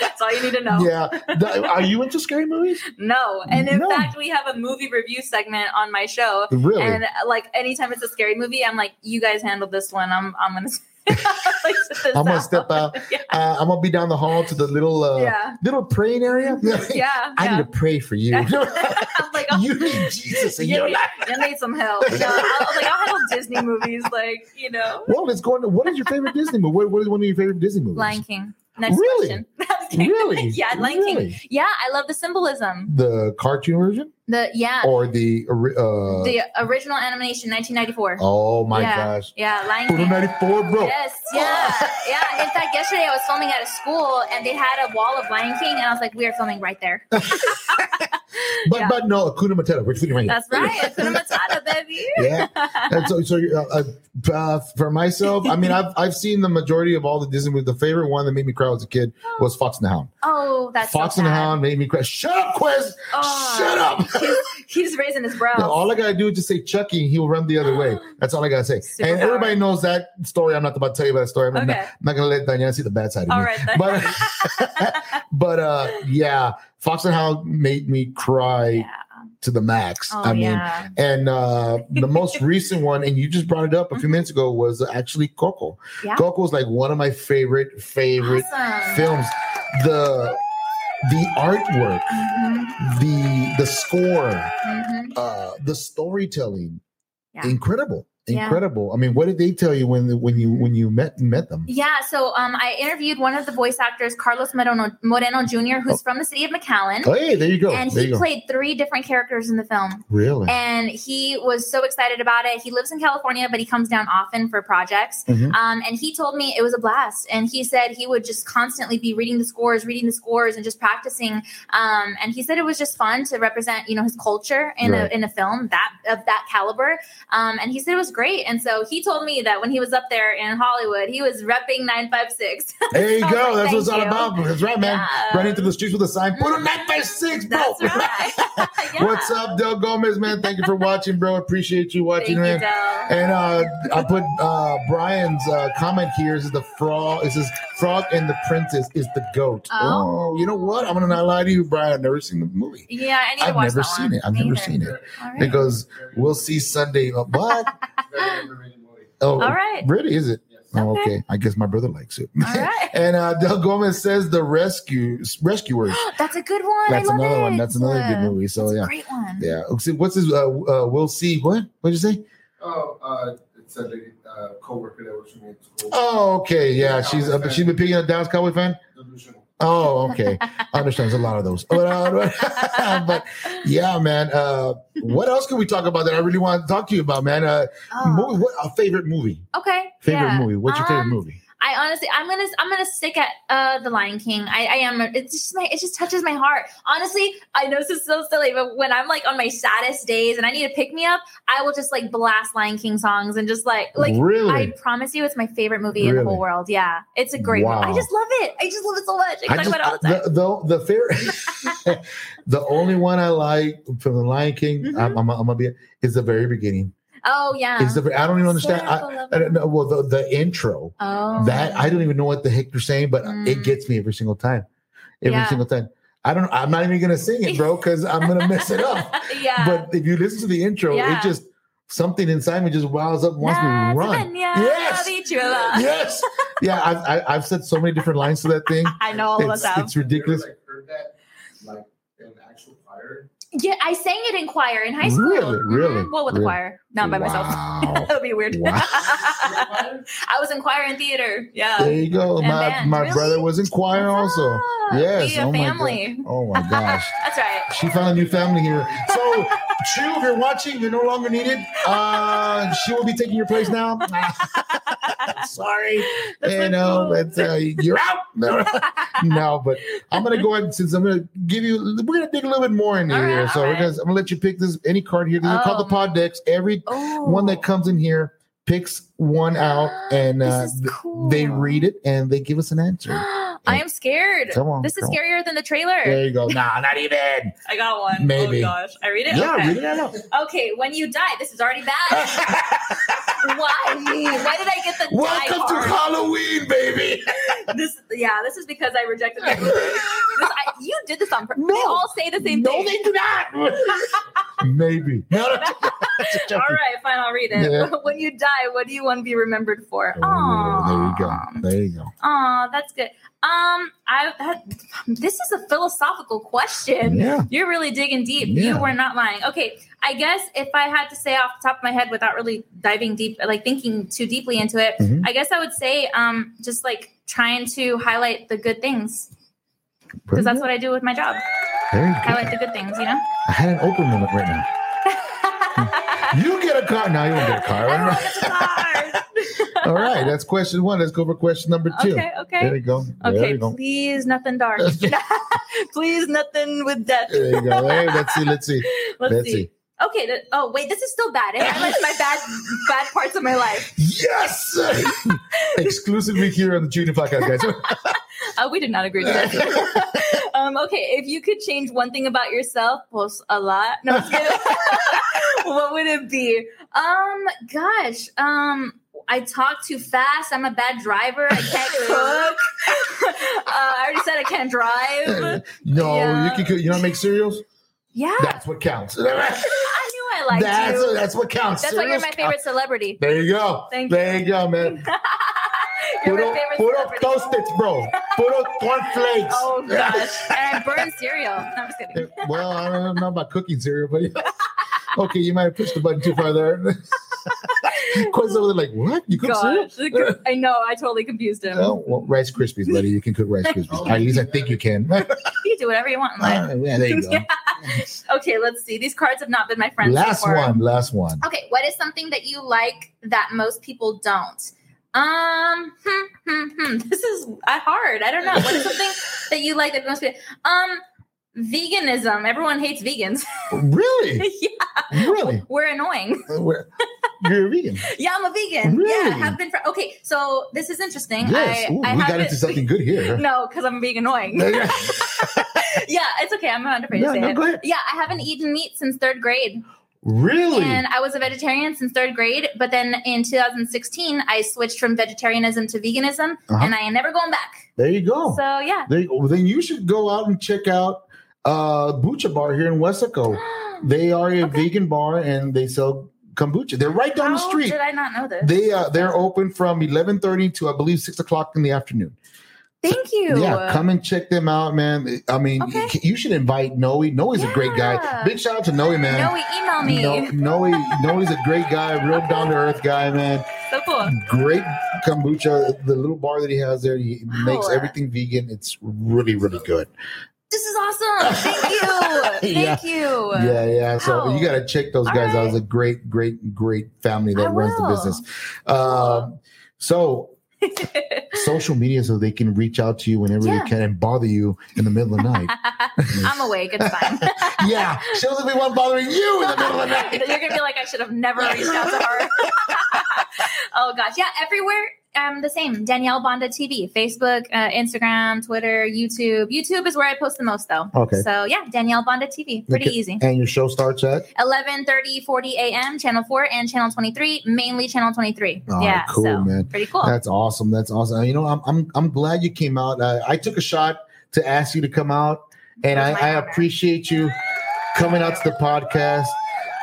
C: That's all you need to know.
B: yeah, The- are you into scary movies?
C: No. And in
B: No.
C: fact, we have a movie review segment on my show.
B: Really?
C: And like anytime it's a scary movie, I'm like, you guys handle this one. I'm I'm gonna like,
B: I'm gonna step out.
C: yeah.
B: Uh, I'm gonna be down the hall to the little uh,
C: Yeah.
B: little praying area.
C: Yeah.
B: I
C: yeah.
B: need to pray for you.
C: I'm like, oh,
B: you need Jesus in
C: you,
B: your
C: need,
B: life.
C: you need some help. You know, I was like, I'll handle Disney movies, like you know,
B: Well, let's go into what is your favorite Disney movie? What, what is one of your favorite Disney movies?
C: Lion King. Next
B: Really?
C: question.
B: Really?
C: yeah, Lion King. Yeah, I love the symbolism.
B: The cartoon version
C: The yeah,
B: or the uh?
C: the original animation, 1994.
B: oh my
C: yeah.
B: gosh.
C: Yeah, Lion King.
B: 94, bro.
C: Yes, yeah, yeah. In fact, yesterday I was filming at a school and they had a wall of Lion King, and I was like, "We are filming right there."
B: But
C: Yeah.
B: but no, Hakuna Matata. We're shooting right.
C: That's right, Hakuna Matata, baby.
B: Yeah. And so, so uh, uh, uh, for myself, I mean, I've I've seen the majority of all the Disney movies. The favorite one that made me cry as a kid was Fox and the Hound.
C: Oh, that's
B: Fox
C: so
B: and the. Hound made me cry. Shut up, Quez.
C: Oh.
B: Shut up.
C: He's, he's raising his brows.
B: No, all I gotta do is just say Chucky, and he'll run the other way. That's all I gotta say.
C: Superpower.
B: And everybody knows that story. I'm not about to tell you about that story. I'm, not,
C: Okay.
B: I'm not gonna let Daniela see the bad side of
C: all
B: me.
C: right.
B: But but uh, yeah, Fox and Hound made me cry
C: yeah.
B: to the max.
C: Oh
B: I mean,
C: yeah.
B: And uh, the most recent one, and you just brought it up a few
C: Mhm.
B: minutes ago, was actually Coco.
C: Yeah.
B: Coco is like one of my favorite favorite
C: Awesome.
B: films. The the artwork,
C: Mhm,
B: the the score,
C: mhm.
B: uh, the storytelling,
C: Yeah.
B: incredible,
C: Yeah.
B: incredible. I mean, what did they tell you when when you when you met met them?
C: Yeah, so um, I interviewed one of the voice actors, Carlos Moreno, Moreno Jr., who's from the city of McAllen,
B: Oh, hey, there you go.
C: and
B: there
C: he
B: you go.
C: played three different characters in the film.
B: really?
C: And he was so excited about it. He lives in California, but he comes down often for projects.
B: Mhm.
C: Um, and he told me it was a blast. And he said he would just constantly be reading the scores, reading the scores, and just practicing. Um, and he said it was just fun to represent, you know, his culture in
B: Right.
C: a in a film that of that caliber. Um, and he said it was great. And so he told me that when he was up there in Hollywood, he was repping nine five six.
B: There you
C: was
B: go.
C: like,
B: That's what it's all about. That's right, man.
C: Yeah.
B: Running through the streets with a sign. Put a 956, bro.
C: Right. Yeah.
B: What's up, Del Gomez, man? Thank you for watching, bro. Appreciate you
C: Thank
B: watching,
C: you,
B: man.
C: Del.
B: And uh, I put uh, Brian's uh, comment here. Is the frog? It says frog and the princess is the goat.
C: Oh.
B: Oh, you know what? I'm gonna not lie to you, Brian. I've never seen the movie.
C: Yeah, I need
B: I've
C: watch
B: never
C: that
B: seen
C: one.
B: it. I've
C: Me
B: never
C: either.
B: seen it
C: All right.
B: because we'll see Sunday. Uh, what? Oh,
C: All right.
B: really? Is it? Oh,
C: Okay.
B: okay. I guess my brother likes it.
C: All right.
B: and uh, Del Gomez says the rescue rescuers.
C: That's a good one.
B: That's
C: I love
B: another one. That's another good movie. So
C: That's a
B: yeah,
C: great one.
B: yeah. So What's his? Uh, uh, we'll see. What? What'd you say?
A: Oh, it's a lady, uh, coworker that works for me at school.
B: Oh, okay. Yeah, she's uh, she's been picking a Dallas Cowboy fan. Oh, okay. I understand. There's a lot of those. But, uh, but yeah, man. Uh, what else can we talk about that I really want to talk to you about, man? Uh,
C: Oh,
B: movie, what, a favorite movie?
C: okay.
B: Favorite
C: yeah.
B: movie? What's your favorite
C: Um,
B: movie?
C: I honestly, I'm gonna, I'm gonna stick at uh, the Lion King. I, I am. It's just my, it just touches my heart. Honestly, I know this is so silly, but when I'm like on my saddest days and I need to pick me up, I will just like blast Lion King songs and just like, like
B: really?
C: I promise you, it's my favorite movie in the whole world. Yeah, it's a great one.
B: Wow.
C: I just love it. I just love it so much. I
B: I
C: talk
B: just
C: about it all the time.
B: the the, the fair, the only one I like from the Lion King.
C: Mhm.
B: I'm, I'm, I'm gonna be is the very beginning.
C: Oh yeah.
B: The I don't even understand. I, I don't know. Well, the, the intro
C: oh
B: that I don't even know what the heck they're saying, but it
C: Mm.
B: gets me every single time. Every
C: Yeah.
B: single time. I don't. I'm not even gonna sing it, bro, because I'm gonna mess it up.
C: yeah.
B: But if you listen to the intro,
C: Yeah.
B: it just something inside me just wows up, and wants me to run. Yes.
C: Yes.
B: Yes, yeah. I've I, I've said so many different lines to that thing.
C: I know all of
B: It's,
C: us have.
B: it's ridiculous.
A: Have you ever, like, heard that, like, in actual choir?
C: Yeah, I sang it in choir in high school.
B: Really? Really?
C: Mhm. Well, with the choir, not by myself.
B: Wow.
C: that would be weird.
B: Wow.
C: I was in choir and theater. Yeah.
B: There you go.
C: And
B: My
C: band.
B: my
C: Really?
B: brother was in choir
C: What's
B: also.
C: up?
B: Yes. Oh my God. Oh my gosh.
C: That's right.
B: She found a new family here. So, Chew, if you're watching, you're no longer needed. Uh, she will be taking your place now. Sorry.
C: That's
B: you know,
C: cool.
B: but uh, you're out. No, no, but I'm gonna go ahead since I'm gonna give you. We're gonna dig a little bit more in
C: All right,
B: here. So
C: all
B: we're
C: right.
B: gonna. I'm gonna let you pick this any card here. These are called the
C: Oh.
B: pod decks. Every
C: Oh.
B: one that comes in here picks one out, and uh,
C: cool.
B: they read it and they give us an answer.
C: I am scared.
B: Come on,
C: This is
B: come on.
C: scarier than the trailer.
B: There you go. Nah, not even.
C: I got one.
B: Maybe.
C: Oh gosh. I read it?
B: Yeah,
C: okay.
B: read it out.
C: Okay, when you die, this is already bad. Why me? Why did I get the die
B: Welcome to
C: card?
B: Halloween, baby.
C: this yeah, this is because I rejected the movie. I, you did this on purpose. They all say the same
B: no,
C: thing.
B: No, they do not. Maybe. No, no.
C: All right, fine, I'll read it.
B: Yeah.
C: when you die, what do you want to be remembered for?
B: Oh, there you go. There you go.
C: Aw, that's good. Um, I that, this is a philosophical question.
B: Yeah.
C: You're really digging deep.
B: Yeah.
C: You were not lying. Okay, I guess if I had to say off the top of my head without really diving deep, like thinking too deeply into it,
B: Mhm.
C: I guess I would say um just like trying to highlight the good things. because that's what I do with my job.
B: Very
C: I
B: good.
C: like the good things, you know.
B: I had an open moment right now. You get a car. Now you won't get a car.
C: Gets cars.
B: All right, that's question one. Let's go for question number two.
C: Okay, okay.
B: There you go. There
C: Okay,
B: you go.
C: please nothing dark. please nothing with death.
B: There you go. Hey, let's see. Let's see.
C: Let's,
B: Let's
C: see.
B: see.
C: Okay. th- oh wait, this is still bad. It highlights my bad bad parts of my life.
B: Yes. Exclusively here on the Chew and Ew Podcast, guys.
C: Uh, we did not agree to this. um, okay, if you could change one thing about yourself, post a lot. No, what would it be? Um, gosh, um, I talk too fast. I'm a bad driver. I can't cook. uh, I already said I can't drive.
B: no,
C: Yeah.
B: you can. cook- You know, make cereals.
C: Yeah,
B: That's what counts.
C: I knew I liked
B: that's
C: you.
B: that's what counts.
C: That's why you're
B: Cereals
C: my
B: count.
C: favorite celebrity.
B: There you go.
C: Thank
B: there you go, man.
C: you're
B: Puro,
C: my favorite
B: puro
C: celebrity.
B: toasted, bro. Puro cornflakes.
C: Oh gosh, and I burn cereal. No, I'm just kidding.
B: well, I don't know about cooking cereal, but okay, you might have pushed the button too far there. Quiz over like, what? You cook
C: I know. I totally confused him.
B: Oh, well, Rice Krispies, buddy. You can cook Rice Krispies. At least I think you can.
C: You do whatever you want in life.
B: Ah, yeah, there you go.
C: Okay, let's see. These cards have not been my friends.
B: Last
C: before.
B: one. Last one.
C: Okay, what is something that you like that most people don't? Um, hmm, hmm, hmm. This is uh, hard. I don't know. What is something that you like that most people? Um, veganism. Everyone hates vegans.
B: Really?
C: yeah,
B: Really?
C: we're annoying.
B: Where- You're a vegan.
C: Yeah, I'm a vegan.
B: Really?
C: Yeah, have been for. Okay, so this is interesting.
B: Yes.
C: I,
B: Ooh,
C: I
B: we got into something good here.
C: No, because I'm being annoying. Yeah, it's okay. I'm not afraid
B: no,
C: to say
B: no,
C: it. Yeah, I haven't eaten meat since third grade.
B: Really?
C: And I was a vegetarian since third grade. But then in 2016, I switched from vegetarianism to veganism,
B: Uh-huh.
C: and I ain't never going back.
B: there you go.
C: So yeah.
B: You. Well, then you should go out and check out uh Bucha Bar here in Weslaco. They are a
C: Okay.
B: vegan bar and they sell kombucha. They're right down the street.
C: Did I not know this?
B: They uh, they're open from eleven thirty to I believe six o'clock in the afternoon.
C: Thank you.
B: Yeah, come and check them out, man. I mean,
C: Okay.
B: you should invite Noe. Noe's a great guy. Big shout out to Noe, man.
C: No, email me.
B: No, Noe, Noe's a great guy, real down to earth guy, man.
C: So cool.
B: Great kombucha. The little bar that he has there, he
C: Wow.
B: makes everything vegan. It's really, really good.
C: This is awesome. Thank you.
B: Yeah.
C: Thank you.
B: Yeah, yeah. So you got to check those
C: All
B: guys out.
C: right.
B: It's a great, great, great family that
C: I
B: runs the business. Um, so social media, so they can reach out to you whenever
C: Yeah.
B: they can and bother you in the middle of the night.
C: I'm awake. It's fine.
B: yeah, she'll be one bothering you in the middle of the night.
C: You're gonna be like, I should have never reached out to her. oh gosh, yeah, everywhere. Um, the same. Danielle Banda TV, Facebook, uh, Instagram, Twitter, YouTube. YouTube is where I post the most, though.
B: Okay.
C: So yeah, Danielle Banda TV, pretty
B: Okay.
C: easy.
B: And your show starts at
C: 11 30 40 a.m. Channel 4 and Channel 23, mainly Channel 23.
B: All right,
C: yeah,
B: cool,
C: so
B: man.
C: pretty cool.
B: That's awesome. That's awesome. You know, I'm I'm I'm glad you came out. Uh, I took a shot to ask you to come out, and I, I appreciate you coming out to the podcast.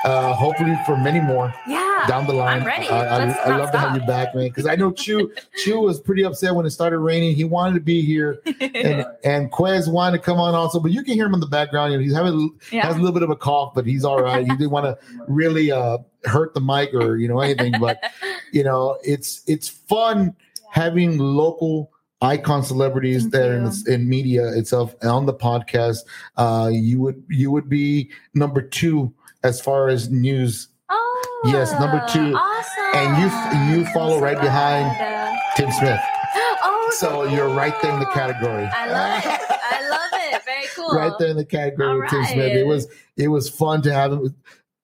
B: Uh, hopefully for many more
C: yeah.
B: Down the line.
C: I'm ready.
B: I, I, I love to have you back, man. Because I know Chew Chew was pretty upset when it started raining. He wanted to be here, and and Quez wanted to come on also, but you can hear him in the background. You know, he's having has a little bit of a cough, but he's all right. He didn't want to really uh, hurt the mic or you know anything, but you know it's it's fun having local icon celebrities
C: Thank
B: there in, in media itself on the podcast. Uh, you would you would be number two as far as news.
C: Oh,
B: Yes, number two.
C: Awesome.
B: And you- you follow right behind Tim Smith.
C: Oh,
B: So you're right there in the category.
C: I love it. I love it. Very cool.
B: right there in the category
C: All
B: with Tim Smith. It was it was fun to have him.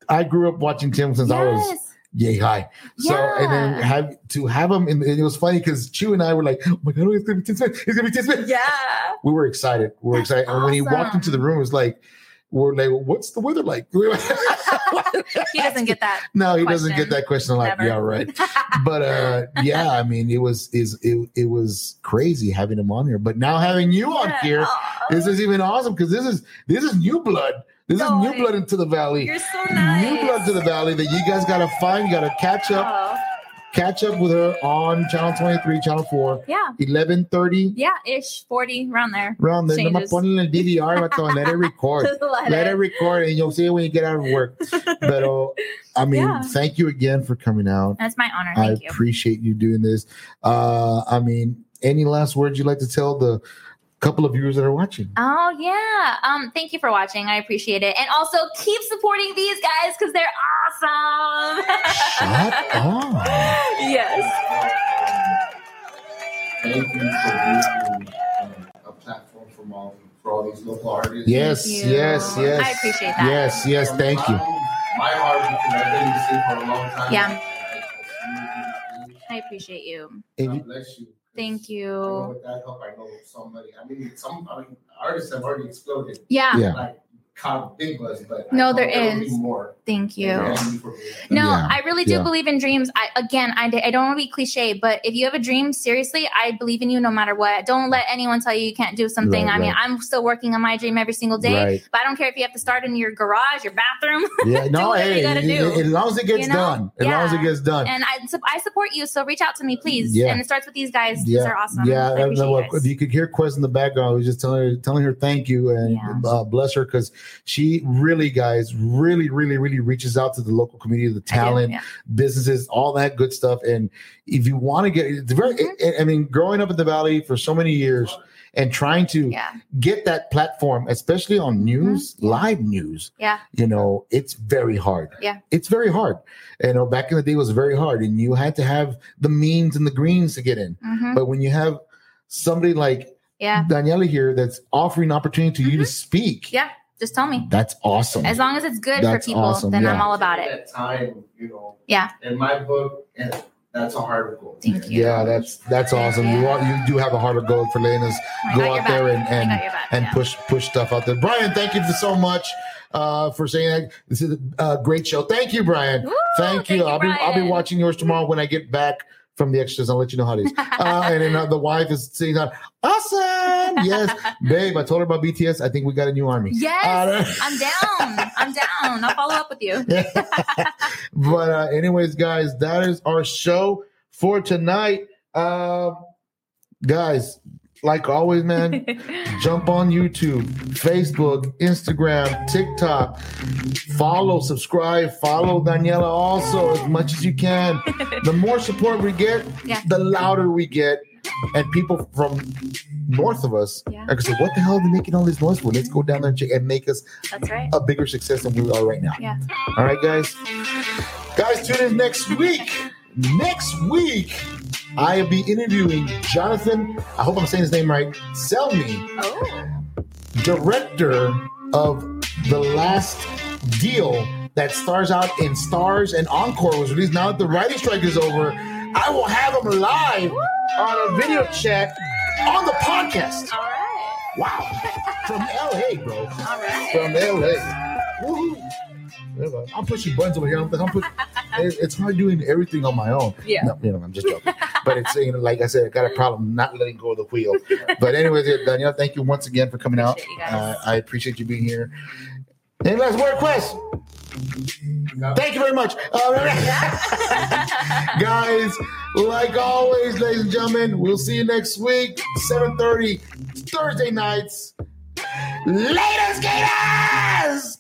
B: I grew up watching Tim since I was
C: Yes.
B: yay high. So and then have to have him, and it was funny because Chew and I were like, "Oh my god, oh, it's gonna be Tim Smith! It's gonna be Tim Smith!"
C: Yeah.
B: We were excited. We were excited, and when he walked into the room, it was like, "We're like, what's the weather like?"
C: He doesn't get that.
B: no, he doesn't get that question. Like,
C: Never.
B: yeah, right. But uh, yeah, I mean, it was is it, it was crazy having him on here, but now having you on
C: Yeah.
B: here, this is even awesome because this is this is new blood. This
C: No,
B: is new blood into the valley.
C: You're so nice.
B: New blood to the valley that you guys gotta find. You gotta catch up,
C: Oh,
B: catch up with her on channel 23, channel 4,
C: yeah.
B: 1130.
C: Yeah, ish, 40, around there.
B: Around there, no
C: Changes.
B: ponle el DVR, vato, let it record.
C: Let
B: Let
C: it-
B: it record and you'll see it when you get out of work. But I mean,
C: Yeah.
B: thank you again for coming out.
C: That's my honor.
B: I
C: you.
B: appreciate you doing this. Uh, I mean, any last words you'd like to tell the couple of viewers that are watching.
C: Oh yeah. Um, thank you for watching. I appreciate it. And also keep supporting these guys because they're awesome.
B: Shut up.
C: yes.
A: Thank you for being um, a platform for all for all these local artists.
B: Yes, yes, yes.
C: I appreciate that.
B: Yes, yes, thank you.
A: My heart because I've been in the scene for a long time.
C: Yeah.
A: I,
C: I appreciate you.
A: God bless you.
C: Thank
A: I know
C: you.
A: with that help, I know somebody. I mean, some I mean, artists have already exploded.
C: Yeah.
B: Yeah.
A: Like caught big buzz, but
C: No,
A: I
C: there
A: know will
C: is.
A: be more.
C: Thank you.
A: And thank you for being there.
C: No,
B: Yeah,
C: I really do
B: yeah.
C: believe in dreams. I again, I, I don't want to be cliche, but if you have a dream, seriously, I believe in you no matter what. Don't let anyone tell you you can't do something.
B: Right,
C: I mean,
B: right.
C: I'm still working on my dream every single day,
B: Right.
C: but I don't care if you have to start in your garage, your bathroom,
B: Yeah, no, hey,
C: gotta
B: it-
C: do.
B: it- as long as it gets
C: You know?
B: done, as long as it gets done.
C: and I su- I support you. So reach out to me, please.
B: Yeah.
C: And it starts with these guys. These
B: Yeah,
C: are awesome.
B: Yeah,
C: I
B: and,
C: appreciate
B: uh,
C: you
B: if you could hear Quest in the background, I was just telling her, telling her thank you and
C: Yeah.
B: uh, bless her because she really, guys, really, really, really reaches out to the local community, the talent,
C: yeah.
B: businesses, all that good stuff. And if you want to get, it's very,
C: Mhm.
B: I- mean, growing up in the valley for so many years and trying to
C: Yeah.
B: get that platform, especially on news,
C: Mhm.
B: Live news,
C: Yeah.
B: you know, it's very hard.
C: Yeah.
B: It's very hard. You know, back in the day it was very hard and you had to have the means and the greens to get in.
C: Mhm.
B: But when you have somebody like
C: Yeah.
B: Daniela here that's offering opportunity to you to speak,
C: Mm-hmm. Yeah. Just tell me.
B: that's awesome.
C: As long as it's good
B: That's
C: for people,
B: awesome,
C: then I'm all about it.
A: That time, you know.
C: Yeah.
A: In my book, and that's a hard goal.
C: Thank you.
B: yeah, that's that's awesome. You are you do have a heart of gold for letting us
C: I
B: go out there and and,
C: got your back,
B: and
C: yeah.
B: push push stuff out there. Brian, thank you for so much uh, for saying that. This is a great show. Thank you, Brian.
C: Woo,
B: thank you. I'll be I'll be watching yours tomorrow when I get back from the Exorcist. I'll let you know how it is. Uh, and then uh, the wife is saying, uh, "Awesome, yes, babe." I told her about BTS. I think we got a new army.
C: Yes,
B: Uh,
C: I'm down. I'm down. I'll follow up with you.
B: but uh, anyways, guys, that is our show for tonight. Uh, guys, like always, man, jump on YouTube, Facebook, Instagram, TikTok. Follow, subscribe, follow Daniela also as much as you can. The more support we get,
C: Yeah.
B: the louder we get. And people from north of us
C: Yeah.
B: are gonna say, "What the hell are they making all this noise for?" Let's go down there and, check and make us
C: right.
B: a bigger success than we are right now.
C: Yeah.
B: All right, guys. Guys, tune in next week. Next week, I'll be interviewing Jonathan. I hope I'm saying his name right. Selmy,
C: Oh,
B: director of the last deal that stars out in Stars and Encore was released. Now that the writing strike is over, I will have him live on a video chat on the podcast.
C: all right.
B: Wow. From LA, bro
C: All right.
B: from LA. Woohoo. I'm pushing buttons over here. I'm, I'm push, it's hard doing everything on my own.
C: Yeah.
B: No, you know, I'm just joking. but it's you know, like I said, I got a problem not letting go of the wheel. But anyways, Danielle, thank you once again for coming out.
C: Appreciate guys.
B: Uh, I appreciate you being here. Any last word, Quest? Thank you very much. Guys, like always, ladies and gentlemen, we'll see you next week, 7.30, Thursday nights. Later, skaters!